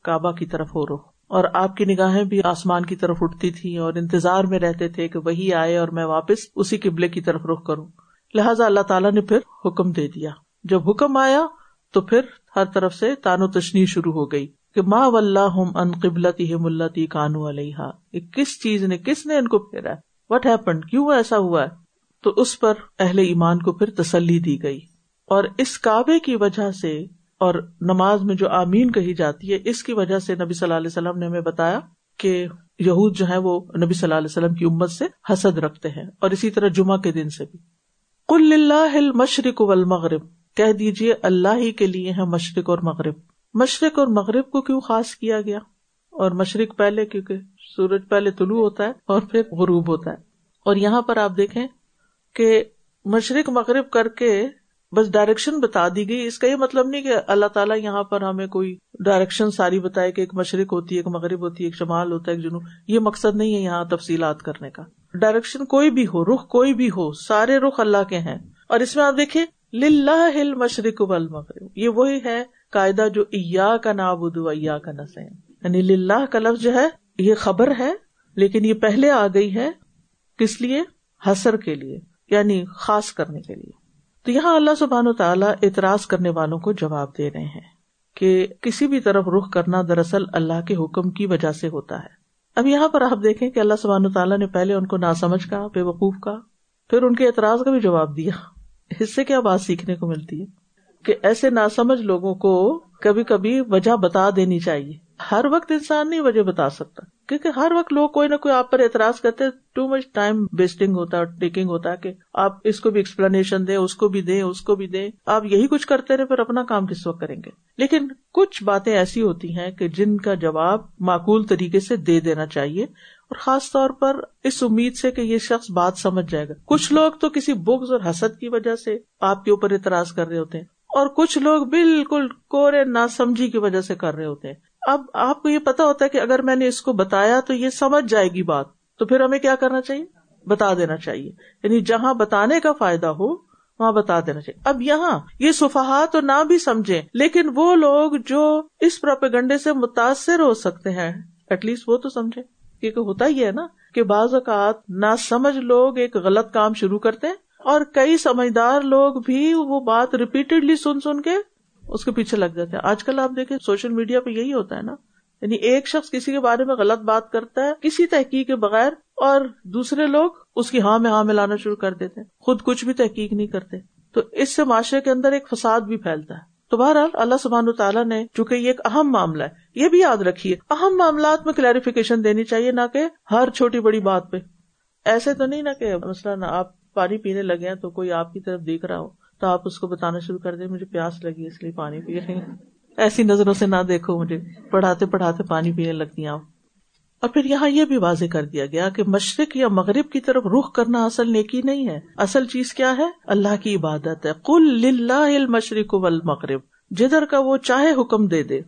کعبہ کی طرف ہو رخ اور آپ کی نگاہیں بھی آسمان کی طرف اٹھتی تھی اور انتظار میں رہتے تھے کہ وہی آئے اور میں واپس اسی قبلے کی طرف رخ کروں۔ لہٰذا اللہ تعالیٰ نے پھر حکم دے دیا۔ جب حکم آیا تو پھر ہر طرف سے تانو تشنی شروع ہو گئی کہ ماں و اللہ ان قبلتی ہے ملتی کانو علیہ کس چیز نے، کس نے ان کو پھیرا وٹ ہیپنڈ کیوں ایسا ہوا ہے؟ تو اس پر اہل ایمان کو پھر تسلی دی گئی۔ اور اس کعبے کی وجہ سے اور نماز میں جو آمین کہی جاتی ہے، اس کی وجہ سے نبی صلی اللہ علیہ وسلم نے ہمیں بتایا کہ یہود جو ہے وہ نبی صلی اللہ علیہ وسلم کی امت سے حسد رکھتے ہیں اور اسی طرح جمعہ کے دن سے بھی۔ کل اللہ مشرق والمغرب، کہہ دیجیے اللہ ہی کے لیے ہے مشرق اور مغرب۔ مشرق اور مغرب کو کیوں خاص کیا گیا؟ اور مشرق پہلے کیونکہ سورج پہلے طلوع ہوتا ہے اور پھر غروب ہوتا ہے۔ اور یہاں پر آپ دیکھیں کہ مشرق مغرب کر کے بس ڈائریکشن بتا دی گئی۔ اس کا یہ مطلب نہیں کہ اللہ تعالیٰ یہاں پر ہمیں کوئی ڈائریکشن ساری بتائے کہ ایک مشرق ہوتی ہے، ایک مغرب ہوتی ہے، ایک شمال ہوتا ہے، ایک جنوب۔ یہ مقصد نہیں ہے یہاں تفصیلات کرنے کا۔ ڈائریکشن کوئی بھی ہو، رخ کوئی بھی ہو، سارے رخ اللہ کے ہیں۔ اور اس میں آپ دیکھیں ہل مشرق مغرب یہ وہی ہے قاعدہ جو ایا کا نابود ایا کا نسین یعنی للہ کا لفظ جو ہے، یہ خبر ہے، لیکن یہ پہلے آ گئی ہے کس لیے؟ حسر کے لیے یعنی خاص کرنے کے لیے۔ تو یہاں اللہ سبحان و تعالیٰ اعتراض کرنے والوں کو جواب دے رہے ہیں کہ کسی بھی طرف رخ کرنا دراصل اللہ کے حکم کی وجہ سے ہوتا ہے۔ اب یہاں پر آپ دیکھیں کہ اللہ سبحان تعالیٰ نے پہلے ان کو نا سمجھ کا بے وقوف کا پھر ان کے اعتراض کا بھی جواب دیا۔ اس سے کیا بات سیکھنے کو ملتی ہے؟ کہ ایسے ناسمجھ لوگوں کو کبھی کبھی وجہ بتا دینی چاہیے۔ ہر وقت انسان نہیں وجہ بتا سکتا۔ کیونکہ ہر وقت لوگ کوئی نہ کوئی آپ پر اعتراض کرتے ٹو مچ ٹائم ویسٹنگ ہوتا ہے ٹیکنگ ہوتا ہے کہ آپ اس کو بھی ایکسپلینیشن دیں، اس کو بھی دیں، اس کو بھی دیں۔ آپ یہی کچھ کرتے رہے، پھر اپنا کام کس وقت کریں گے؟ لیکن کچھ باتیں ایسی ہوتی ہیں کہ جن کا جواب معقول طریقے سے دے دینا چاہیے اور خاص طور پر اس امید سے کہ یہ شخص بات سمجھ جائے گا۔ کچھ لوگ تو کسی بکس اور حسد کی وجہ سے آپ کے اوپر اعتراض کر رہے ہوتے ہیں اور کچھ لوگ بالکل کورے ناسمجھی کی وجہ سے کر رہے ہوتے ہیں۔ اب آپ کو یہ پتا ہوتا ہے کہ اگر میں نے اس کو بتایا تو یہ سمجھ جائے گی بات، تو پھر ہمیں کیا کرنا چاہیے؟ بتا دینا چاہیے۔ یعنی جہاں بتانے کا فائدہ ہو، وہاں بتا دینا چاہیے۔ اب یہاں یہ صفحات تو نہ بھی سمجھے لیکن وہ لوگ جو اس پروپیگنڈے سے متاثر ہو سکتے ہیں ایٹ لیسٹ وہ تو سمجھے کیونکہ ہوتا ہی ہے نا کہ بعض اوقات نہ سمجھ لوگ ایک غلط کام شروع کرتے ہیں اور کئی سمجھدار لوگ بھی وہ بات ریپیٹڈلی سن سن کے اس کے پیچھے لگ جاتے ہیں۔ آج کل آپ دیکھیں سوشل میڈیا پہ یہی ہوتا ہے نا یعنی ایک شخص کسی کے بارے میں غلط بات کرتا ہے کسی تحقیق کے بغیر اور دوسرے لوگ اس کی ہاں میں ہاں ملانا شروع کر دیتے ہیں۔ خود کچھ بھی تحقیق نہیں کرتے۔ تو اس سے معاشرے کے اندر ایک فساد بھی پھیلتا ہے۔ تو بہرحال اللہ سبحان تعالیٰ نے، چونکہ یہ ایک اہم معاملہ ہے، یہ بھی یاد رکھیے، اہم معاملات میں کلیریفیکیشن دینی چاہیے، نہ کہ ہر چھوٹی بڑی بات پہ۔ ایسے تو نہیں نا کہ مثلاً آپ پانی پینے لگے ہیں تو کوئی آپ کی طرف دیکھ رہا ہو۔ تو آپ اس کو بتانا شروع کر دیں، مجھے پیاس لگی اس لیے پانی پی رہی ایسی نظروں سے نہ دیکھو، مجھے پڑھاتے پڑھاتے پانی پینے لگتی آپ اور پھر یہاں یہ بھی واضح کر دیا گیا کہ مشرق یا مغرب کی طرف رخ کرنا اصل نیکی نہیں ہے۔ اصل چیز کیا ہے؟ اللہ کی عبادت ہے۔ کل مشرق مغرب جدھر کا وہ چاہے حکم دے دے۔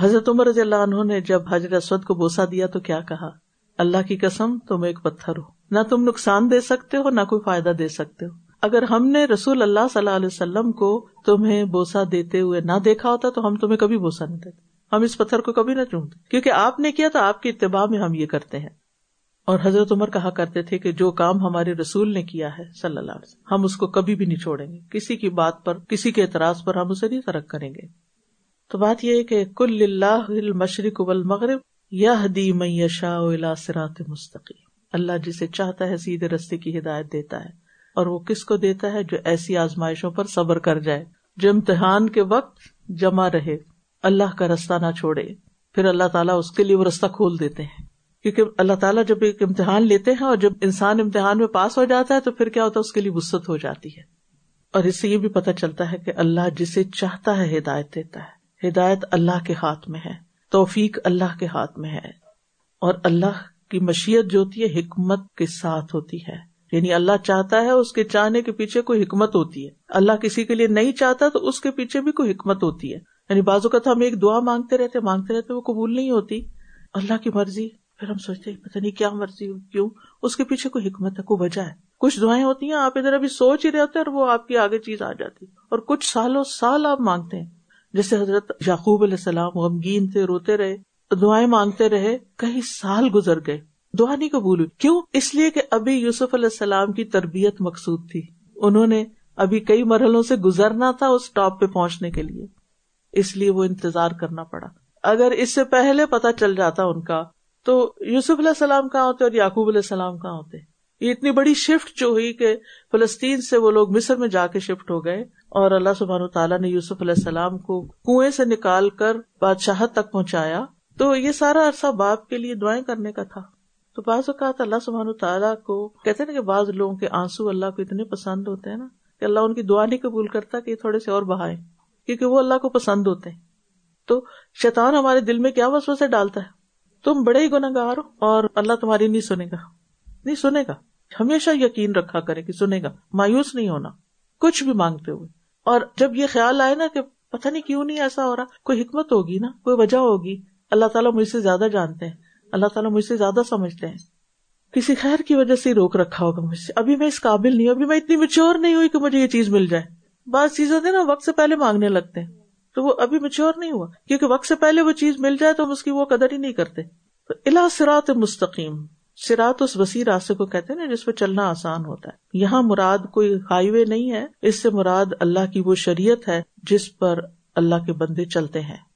حضرت عمر رضی اللہ عنہ نے جب حضرت اسود کو بوسا دیا تو کیا کہا؟ اللہ کی قسم، تم ایک پتھر ہو۔ نہ تم نقصان دے سکتے ہو، نہ کوئی فائدہ دے سکتے ہو۔ اگر ہم نے رسول اللہ صلی اللہ علیہ وسلم کو تمہیں بوسا دیتے ہوئے نہ دیکھا ہوتا تو ہم تمہیں کبھی بوسا نہیں دیتے۔ ہم اس پتھر کو کبھی نہ چونتے کیونکہ آپ نے کیا تو آپ کی اتباع میں ہم یہ کرتے ہیں۔ اور حضرت عمر کہا کرتے تھے کہ جو کام ہمارے رسول نے کیا ہے صلی اللہ علیہ وسلم، ہم اس کو کبھی بھی نہیں چھوڑیں گے۔ کسی کی بات پر، کسی کے اعتراض پر ہم اسے نہیں ترک کریں گے۔ تو بات یہ ہے کہ کل اللہ مشرق ابل مغرب یا دی میشا سرات مستقی اللہ جسے چاہتا ہے، سیدھے رستے کی ہدایت دیتا ہے۔ اور وہ کس کو دیتا ہے جو ایسی آزمائشوں پر صبر کر جائے، جو امتحان کے وقت جمع رہے، اللہ کا رستہ نہ چھوڑے۔ پھر اللہ تعالیٰ اس کے لیے وہ رستہ کھول دیتے ہیں۔ کیونکہ اللہ تعالیٰ جب ایک امتحان لیتے ہیں اور جب انسان امتحان میں پاس ہو جاتا ہے تو پھر کیا ہوتا ہے، اس کے لیے وسط ہو جاتی ہے۔ اور اس سے یہ بھی پتہ چلتا ہے کہ اللہ جسے چاہتا ہے ہدایت دیتا ہے۔ ہدایت اللہ کے ہاتھ میں ہے، توفیق اللہ کے ہاتھ میں ہے۔ اور اللہ کی مشیت جو ہوتی ہے، حکمت کے ساتھ ہوتی ہے۔ یعنی اللہ چاہتا ہے اس کے چاہنے کے پیچھے کوئی حکمت ہوتی ہے۔ اللہ کسی کے لیے نہیں چاہتا تو اس کے پیچھے بھی کوئی حکمت ہوتی ہے۔ یعنی بازو کا ہم ایک دعا مانگتے رہتے مانگتے رہتے وہ قبول نہیں ہوتی۔ اللہ کی مرضی، پھر ہم سوچتے پتہ نہیں کیا مرضی کیوں؟ اس کے پیچھے کوئی حکمت ہے، کوئی وجہ ہے۔ کچھ دعائیں ہوتی ہیں، آپ ادھر ابھی سوچ ہی رہتے اور وہ آپ کی آگے چیز آ جاتی۔ اور کچھ سالوں، سال آپ مانگتے ہیں۔ جیسے حضرت یعقوب علیہ السلام غمگین تھے، روتے رہے، دعائیں مانگتے رہے، کئی سال گزر گئے۔ دعا نہیں قبول ہوئی۔ کیوں؟ اس لیے کہ ابھی یوسف علیہ السلام کی تربیت مقصود تھی۔ انہوں نے ابھی کئی مرحلوں سے گزرنا تھا اس ٹاپ پہ پہنچنے کے لیے۔ اس لیے وہ انتظار کرنا پڑا۔ اگر اس سے پہلے پتا چل جاتا ان کا، تو یوسف علیہ السلام کہاں ہوتے اور یعقوب علیہ السلام کہاں ہوتے؟ یہ اتنی بڑی شفٹ جو ہوئی کہ فلسطین سے وہ لوگ مصر میں جا کے شفٹ ہو گئے اور اللہ سبحان تعالیٰ نے یوسف علیہ السلام کو کنویں سے نکال کر بادشاہت تک پہنچایا۔ تو یہ سارا عرصہ باپ کے لیے دعائیں کرنے کا تھا۔ تو بعض اوقات اللہ سبحان تعالیٰ کو کہتے نا کہ بعض لوگوں کے آنسو اللہ کو اتنے پسند ہوتے ہیں نا کہ اللہ ان کی دعا نہیں قبول کرتا کہ تھوڑے سے اور بہائے کیونکہ وہ اللہ کو پسند ہوتے ہیں۔ تو شیطان ہمارے دل میں کیا وسوسے ڈالتا ہے؟ تم بڑے ہی گناگار ہو اور اللہ تمہاری نہیں سنے گا۔ نہیں سنے گا۔ ہمیشہ یقین رکھا کرے کہ سنے گا۔ مایوس نہیں ہونا۔ کچھ بھی مانگتے ہوئے۔ اور جب یہ خیال آئے نا کہ پتہ نہیں کیوں نہیں ایسا ہو رہا، کوئی حکمت ہوگی نا، کوئی وجہ ہوگی، اللہ تعالیٰ مجھ سے زیادہ جانتے ہیں۔ اللہ تعالیٰ مجھ سے زیادہ سمجھتے ہیں۔ کسی خیر کی وجہ سے روک رکھا ہوگا مجھ سے۔ ابھی میں اس قابل نہیں ہوں، ابھی میں اتنی میچور نہیں ہوئی کہ مجھے یہ چیز مل جائے۔ بعض چیزیں نا، وقت سے پہلے مانگنے لگتے ہیں۔ تو وہ ابھی میچور نہیں ہوا، کیونکہ وقت سے پہلے وہ چیز مل جائے تو ہم اس کی وہ قدر ہی نہیں کرتے۔ تو الا سرات مستقیم سرات اس وسیع راستے کو کہتے ہیں نا جس پہ چلنا آسان ہوتا ہے۔ یہاں مراد کوئی ہائی وے نہیں ہے، اس سے مراد اللہ کی وہ شریعت ہے جس پر اللہ کے بندے چلتے ہیں۔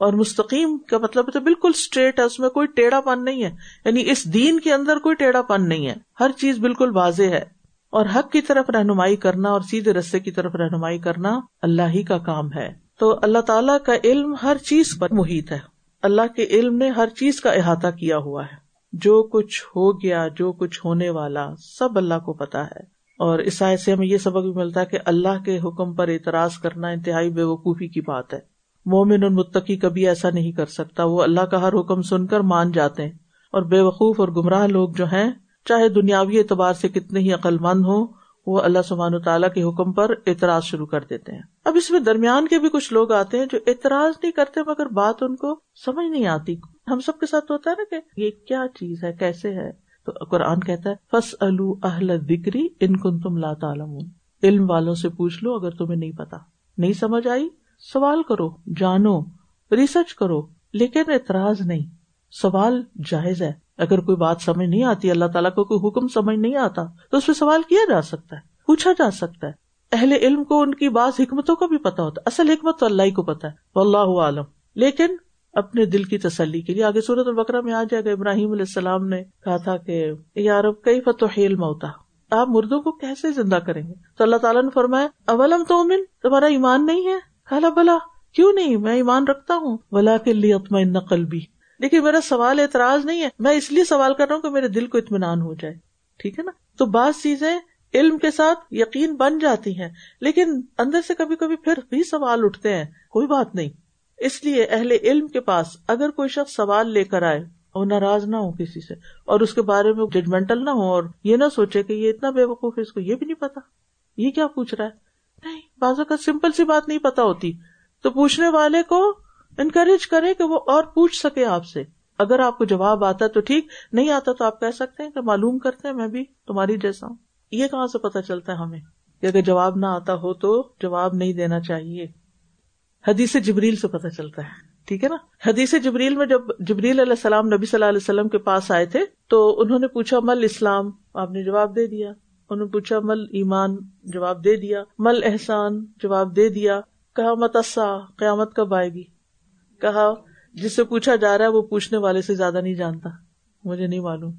اور مستقیم کا مطلب تو بالکل اسٹریٹ ہے، اس میں کوئی ٹیڑھا پن نہیں ہے۔ یعنی اس دین کے اندر کوئی ٹیڑھا پن نہیں ہے۔ ہر چیز بالکل واضح ہے۔ اور حق کی طرف رہنمائی کرنا اور سیدھے رستے کی طرف رہنمائی کرنا اللہ ہی کا کام ہے۔ تو اللہ تعالیٰ کا علم ہر چیز پر محیط ہے۔ اللہ کے علم نے ہر چیز کا احاطہ کیا ہوا ہے۔ جو کچھ ہو گیا، جو کچھ ہونے والا، سب اللہ کو پتا ہے۔ اور اس سے ہمیں یہ سبق بھی ملتا ہے کہ اللہ کے حکم پر اعتراض کرنا انتہائی بے وقوفی کی بات ہے۔ مومن اور متقی کبھی ایسا نہیں کر سکتا۔ وہ اللہ کا ہر حکم سن کر مان جاتے ہیں اور بے وقوف اور گمراہ لوگ جو ہیں، چاہے دنیاوی اعتبار سے کتنے ہی عقل مند ہوں، وہ اللہ سبحان تعالیٰ کے حکم پر اعتراض شروع کر دیتے ہیں۔ اب اس میں درمیان کے بھی کچھ لوگ آتے ہیں جو اعتراض نہیں کرتے مگر بات ان کو سمجھ نہیں آتی۔ ہم سب کے ساتھ ہوتا ہے نا کہ یہ کیا چیز ہے، کیسے ہے؟ تو قرآن کہتا ہے فس اہل ذکری ان کن تم لا تعلم علم والوں سے پوچھ لو اگر تمہیں نہیں پتا نہیں سمجھ آئی؟ سوال کرو، جانو ریسرچ کرو، لیکن اعتراض نہیں۔ سوال جائز ہے۔ اگر کوئی بات سمجھ نہیں آتی، اللہ تعالیٰ کو کوئی حکم سمجھ نہیں آتا، تو اس پہ سوال کیا جا سکتا ہے؟ پوچھا جا سکتا ہے۔ اہل علم کو ان کی بعض حکمتوں کا بھی پتا ہوتا ہے۔ اصل حکمت تو اللہ ہی کو پتا ہے۔ اللہ عالم۔ لیکن اپنے دل کی تسلی کے لیے آگے صورت البکرا میں آ جائے گا۔ ابراہیم علیہ السلام نے کہا تھا کہ یارب کئی فتح موتا آپ مردوں کو کیسے زندہ کریں گے؟ تو اللہ تعالیٰ نے فرمایا، اولم تو امن تمہارا ایمان نہیں ہے؟ کالا بلا، کیوں نہیں؟ میں ایمان رکھتا ہوں۔ بلا کے لیے نقل بھی دیکھیے، میرا سوال اعتراض نہیں ہے۔ میں اس لیے سوال کر رہا ہوں کہ میرے دل کو اطمینان ہو جائے۔ ٹھیک ہے نا؟ تو بعض چیزیں علم کے ساتھ یقین بن جاتی ہیں، لیکن اندر سے کبھی کبھی پھر بھی سوال اٹھتے ہیں۔ کوئی بات نہیں۔ اس لیے اہل علم کے پاس اگر کوئی شخص سوال لے کر آئے اور ناراض نہ ہو کسی سے۔ اور اس کے بارے میں ججمنٹل نہ ہو اور یہ نہ سوچے کہ یہ اتنا بے وقوف ہے، اس کو یہ بھی نہیں پتا۔ یہ کیا پوچھ رہا ہے؟ نہیں کا سمپل سی بات نہیں پتا ہوتی۔ تو پوچھنے والے کو انکریج کرے کہ وہ اور پوچھ سکے آپ سے۔ اگر آپ کو جواب آتا تو ٹھیک، نہیں آتا تو آپ کہہ سکتے ہیں کہ معلوم کرتے ہیں میں بھی تمہاری جیسا ہوں۔ یہ کہاں سے پتا چلتا ہے ہمیں؟ کہ اگر جواب نہ آتا ہو تو جواب نہیں دینا چاہیے۔ حدیث جبریل سے پتا چلتا ہے۔ ٹھیک ہے نا؟ حدیث جبریل میں جب جبریل علیہ السلام نبی صلی اللہ علیہ وسلم کے پاس آئے تھے تو انہوں نے پوچھا، مل اسلام؟ آپ نے جواب دے دیا۔ انہوں نے پوچھا، مل ایمان؟ جواب دے دیا۔ مل احسان؟ جواب دے دیا۔ کہا متسا قیامت کب آئے گی؟ کہا، جس سے پوچھا جا رہا ہے، وہ پوچھنے والے سے زیادہ نہیں جانتا۔ مجھے نہیں معلوم۔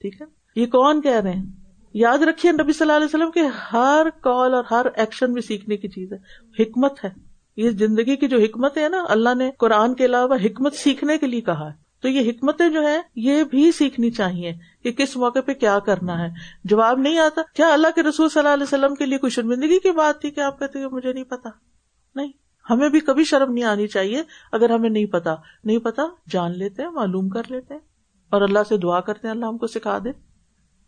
ٹھیک ہے؟ یہ کون کہہ رہے ہیں؟ یاد رکھیے نبی صلی اللہ علیہ وسلم کے ہر کال اور ہر ایکشن بھی سیکھنے کی چیز ہے۔ حکمت ہے۔ یہ زندگی کی جو حکمت ہے نا، اللہ نے قرآن کے علاوہ حکمت سیکھنے کے لیے کہا ہے۔ تو یہ حکمتیں جو ہے یہ بھی سیکھنی چاہیے کہ کس موقع پہ کیا کرنا ہے۔ جواب نہیں آتا، کیا اللہ کے رسول صلی اللہ علیہ وسلم کے لیے کوئی شرمندگی کی بات تھی کہ آپ کہتے مجھے نہیں پتا؟ نہیں۔ ہمیں بھی کبھی شرم نہیں آنی چاہیے اگر ہمیں نہیں پتا۔ نہیں پتا جان لیتے ہیں، معلوم کر لیتے ہیں اور اللہ سے دعا کرتے ہیں، اللہ ہم کو سکھا دے۔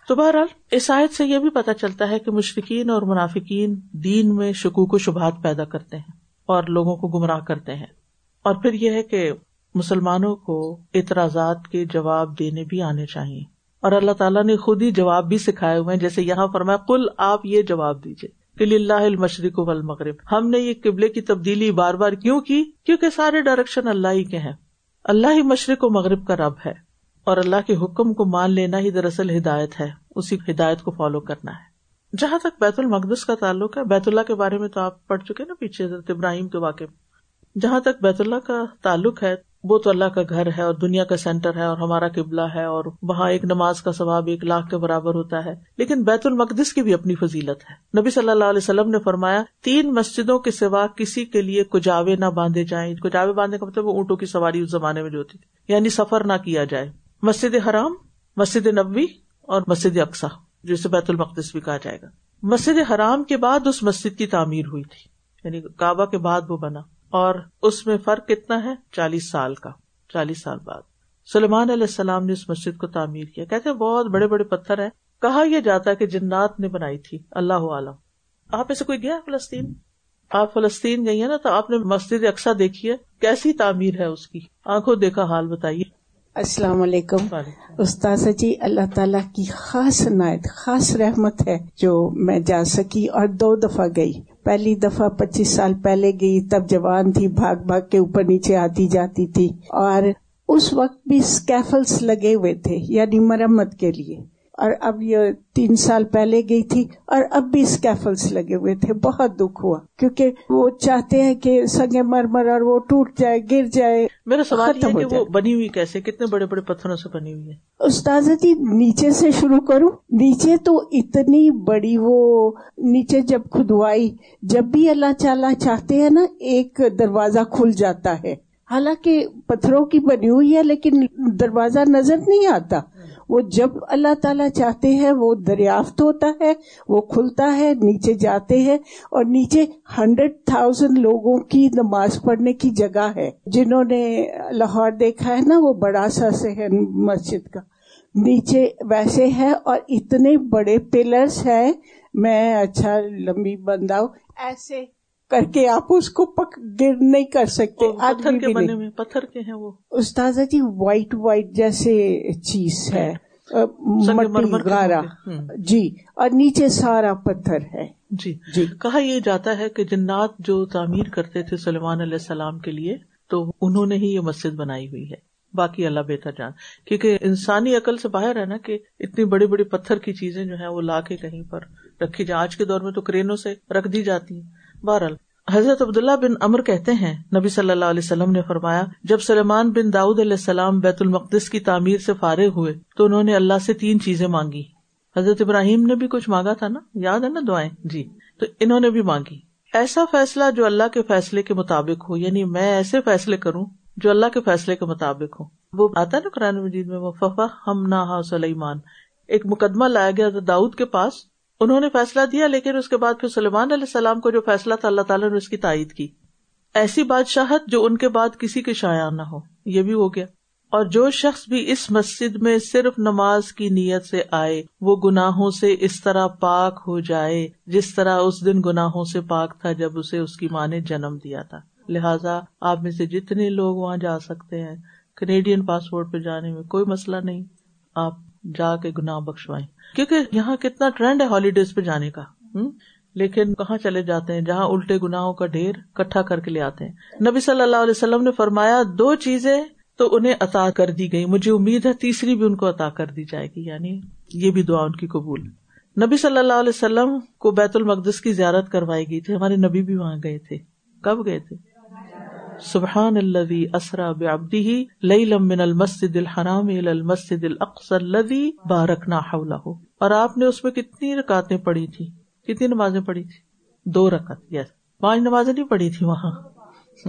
تو بہرحال، اس آیت سے یہ بھی پتا چلتا ہے کہ مشرقین اور منافقین دین میں شکوک و شبہات پیدا کرتے ہیں اور لوگوں کو گمراہ کرتے ہیں۔ اور پھر یہ ہے کہ مسلمانوں کو اعتراضات کے جواب دینے بھی آنے چاہیے۔ اور اللہ تعالیٰ نے خود ہی جواب بھی سکھائے ہوئے ہیں۔ جیسے یہاں فرمایا کل آپ یہ جواب دیجیے کہ اللہ المشرق و المغرب ہم نے یہ قبلے کی تبدیلی بار بار کیوں کی؟ کیونکہ سارے ڈائریکشن اللہ ہی کے ہیں۔ اللہ ہی مشرق و مغرب کا رب ہے۔ اور اللہ کے حکم کو مان لینا ہی دراصل ہدایت ہے۔ اسی ہدایت کو فالو کرنا ہے۔ جہاں تک بیت المقدس کا تعلق ہے، بیت اللہ کے بارے میں تو آپ پڑھ چکے نا پیچھے حضرت ابراہیم کے واقع میں۔ جہاں تک بیت اللہ کا تعلق ہے وہ تو اللہ کا گھر ہے اور دنیا کا سینٹر ہے اور ہمارا قبلہ ہے اور وہاں ایک نماز کا ثواب ایک لاکھ کے برابر ہوتا ہے، لیکن بیت المقدس کی بھی اپنی فضیلت ہے۔ نبی صلی اللہ علیہ وسلم نے فرمایا، تین مسجدوں کے سوا کسی کے لیے کجاوے نہ باندھے جائیں۔ کجاوے باندھنے کا مطلب وہ اونٹوں کی سواری اس زمانے میں جو ہوتی تھی۔ یعنی سفر نہ کیا جائے۔ مسجد حرام، مسجد نبوی اور مسجد اقسا جسے بیت المقدس بھی کہا جائے گا۔ مسجد حرام کے بعد اس مسجد کی تعمیر ہوئی تھی۔ یعنی کعبہ کے بعد وہ بنا۔ اور اس میں فرق کتنا ہے؟ چالیس سال کا چالیس سال بعد۔ سلمان علیہ السلام نے اس مسجد کو تعمیر کیا۔ کہتے بہت بڑے بڑے پتھر ہیں۔ کہا یہ جاتا ہے کہ جنات نے بنائی تھی۔ اللہ عالم۔ آپ ایسے کوئی گیا فلسطین؟ آپ فلسطین گئی ہیں نا تو آپ نے مسجد اکثر دیکھی ہے؟ کیسی تعمیر ہے اس کی؟ آنکھوں دیکھا حال بتائیے۔ السلام علیکم۔ استاذ جی اللہ تعالیٰ کی خاص عنایت خاص رحمت ہے جو میں جا سکی اور دو دفعہ گئی۔ پہلی دفعہ پچیس سال پہلے گئی تب جوان تھی، بھاگ بھاگ کے اوپر نیچے آتی جاتی تھی اور اس وقت بھی اسکیفلس لگے ہوئے تھے یعنی مرمت کے لیے۔ اور اب یہ تین سال پہلے گئی تھی اور اب بھی اسکیفلس لگے ہوئے تھے بہت دکھ ہوا۔ کیونکہ وہ چاہتے ہیں کہ سنگے مرمر اور وہ ٹوٹ جائے گر جائے میرا سوال یہ کہ وہ بنی ہوئی کیسے؟ کتنے بڑے بڑے پتھروں سے بنی ہوئی ہے؟ استاذ جی نیچے سے شروع کروں۔ نیچے تو اتنی بڑی وہ نیچے جب کھدوائی جب بھی اللہ تعالیٰ چاہتے ہیں نا ایک دروازہ کھل جاتا ہے۔ حالانکہ پتھروں کی بنی ہوئی ہے لیکن دروازہ نظر نہیں آتا۔ وہ جب اللہ تعالیٰ چاہتے ہیں، وہ دریافت ہوتا ہے، وہ کھلتا ہے، نیچے جاتے ہیں اور نیچے ہنڈریڈ تھاؤزینڈ لوگوں کی نماز پڑھنے کی جگہ ہے۔ جنہوں نے لاہور دیکھا ہے نا، وہ بڑا سا سے ہے مسجد کا۔ نیچے ویسے ہے اور اتنے بڑے پلرس ہے میں اچھا لمبی بندہ ہوں۔ ایسے کر کے آپ اس کو پک گر نہیں کر سکتے پتھر کے بنے ہوئے پتھر کے ہیں وہ۔ استاذ جی وائٹ وائٹ جیسے چیز ہے۔ گارا جی اور نیچے سارا پتھر ہے۔ جی۔ جی۔ کہا یہ جاتا ہے کہ جنات جو تعمیر کرتے تھے سلمان علیہ السلام کے لیے تو انہوں نے ہی یہ مسجد بنائی ہوئی ہے۔ باقی اللہ بہتر جان۔ کیونکہ انسانی عقل سے باہر ہے نا کہ اتنی بڑی بڑی پتھر کی چیزیں جو ہے وہ لا کے کہیں پر رکھی جائیں۔ آج کے دور میں تو کرینوں سے رکھ دی جاتی ہیں۔ بہرحال، حضرت عبداللہ بن امر کہتے ہیں، نبی صلی اللہ علیہ وسلم نے فرمایا، جب سلیمان بن داؤد علیہ السلام بیت المقدس کی تعمیر سے فارغ ہوئے، تو انہوں نے اللہ سے تین چیزیں مانگی۔ حضرت ابراہیم نے بھی کچھ مانگا تھا نا؟ یاد ہے نا دعائیں؟ جی۔ تو انہوں نے بھی مانگی۔ ایسا فیصلہ جو اللہ کے فیصلے کے مطابق ہو یعنی میں ایسے فیصلے کروں جو اللہ کے فیصلے کے مطابق ہو۔ وہ آتا ہے نا قرآن مجید میں، وہ ففا ہم نہ سلیمان ایک مقدمہ لایا گیا تھا داؤد کے پاس۔ انہوں نے فیصلہ دیا، لیکن اس کے بعد پھر سلیمان علیہ السلام کو جو فیصلہ تھا، اللہ تعالیٰ نے اس کی تائید کی۔ ایسی بادشاہت جو ان کے بعد کسی کے شاع نہ ہو۔ یہ بھی ہو گیا۔ اور جو شخص بھی اس مسجد میں صرف نماز کی نیت سے آئے، وہ گناہوں سے اس طرح پاک ہو جائے، جس طرح اس دن گناہوں سے پاک تھا جب اسے اس کی ماں نے جنم دیا تھا۔ لہٰذا آپ میں سے جتنے لوگ وہاں جا سکتے ہیں کینیڈین پاسپورٹ پہ جانے میں کوئی مسئلہ نہیں۔ آپ جا کے گناہ بخشوائیں۔ کیونکہ یہاں کتنا ٹرینڈ ہے ہالیڈیز پہ جانے کا۔ لیکن کہاں چلے جاتے ہیں؟ جہاں الٹے گناہوں کا ڈھیر کٹھا کر کے لے آتے ہیں۔ نبی صلی اللہ علیہ وسلم نے فرمایا، دو چیزیں تو انہیں عطا کر دی گئی مجھے امید ہے تیسری بھی ان کو عطا کر دی جائے گی۔ یعنی یہ بھی دعا ان کی قبول۔ نبی صلی اللہ علیہ وسلم کو بیت المقدس کی زیارت کروائی گئی تھی۔ ہمارے نبی بھی وہاں گئے تھے۔ کب گئے تھے؟ سبحان الذي اسرا بعبده ليلا من المسجد الحرام الى المسجد الاقصى الذي باركنا حوله۔ اور آپ نے اس میں کتنی رکعتیں پڑھی تھی؟ کتنی نمازیں پڑھی تھی؟ دو رکعت یس پانچ نمازیں نہیں پڑھی تھی وہاں؟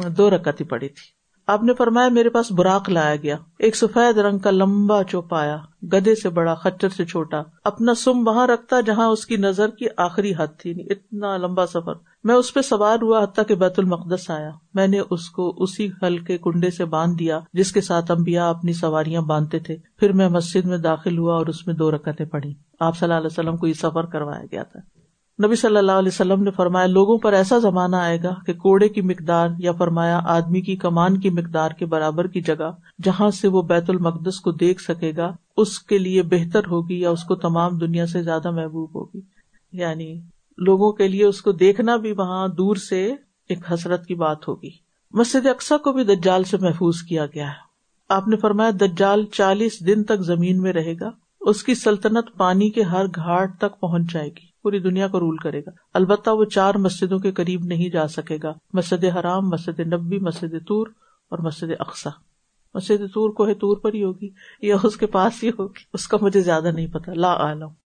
دو رکعت ہی پڑھی تھی۔ آپ نے فرمایا میرے پاس براق لایا گیا۔ ایک سفید رنگ کا لمبا چوپایا گدے سے بڑا، خچر سے چھوٹا۔ اپنا سم وہاں رکھتا جہاں اس کی نظر کی آخری حد تھی۔ اتنا لمبا سفر۔ میں اس پہ سوار ہوا حتیٰ کہ بیت المقدس آیا۔ میں نے اس کو اسی ہلکے کنڈے سے باندھ دیا جس کے ساتھ امبیا اپنی سواریاں باندھتے تھے۔ پھر میں مسجد میں داخل ہوا اور اس میں دو رکعتیں پڑھی آپ صلی اللہ علیہ وسلم کو یہ سفر کروایا گیا تھا۔ نبی صلی اللہ علیہ وسلم نے فرمایا، لوگوں پر ایسا زمانہ آئے گا کہ کوڑے کی مقدار یا فرمایا آدمی کی کمان کی مقدار کے برابر کی جگہ جہاں سے وہ بیت المقدس کو دیکھ سکے گا، اس کے لیے بہتر ہوگی یا اس کو تمام دنیا سے زیادہ محبوب ہوگی۔ یعنی لوگوں کے لیے اس کو دیکھنا بھی وہاں دور سے ایک حسرت کی بات ہوگی۔ مسجد اقسا کو بھی دجال سے محفوظ کیا گیا ہے۔ آپ نے فرمایا، دجال چالیس دن تک زمین میں رہے گا، اس کی سلطنت پانی کے ہر گھاٹ تک پہنچ جائے گی۔ پوری دنیا کو رول کرے گا۔ البتہ وہ چار مسجدوں کے قریب نہیں جا سکے گا۔ مسجد حرام، مسجد نبی مسجد طور اور مسجد اقسا مسجد طور کو ہے طور پر ہی ہوگی یا اس کے پاس ہی ہوگی؟ اس کا مجھے زیادہ نہیں پتا۔ لا عالم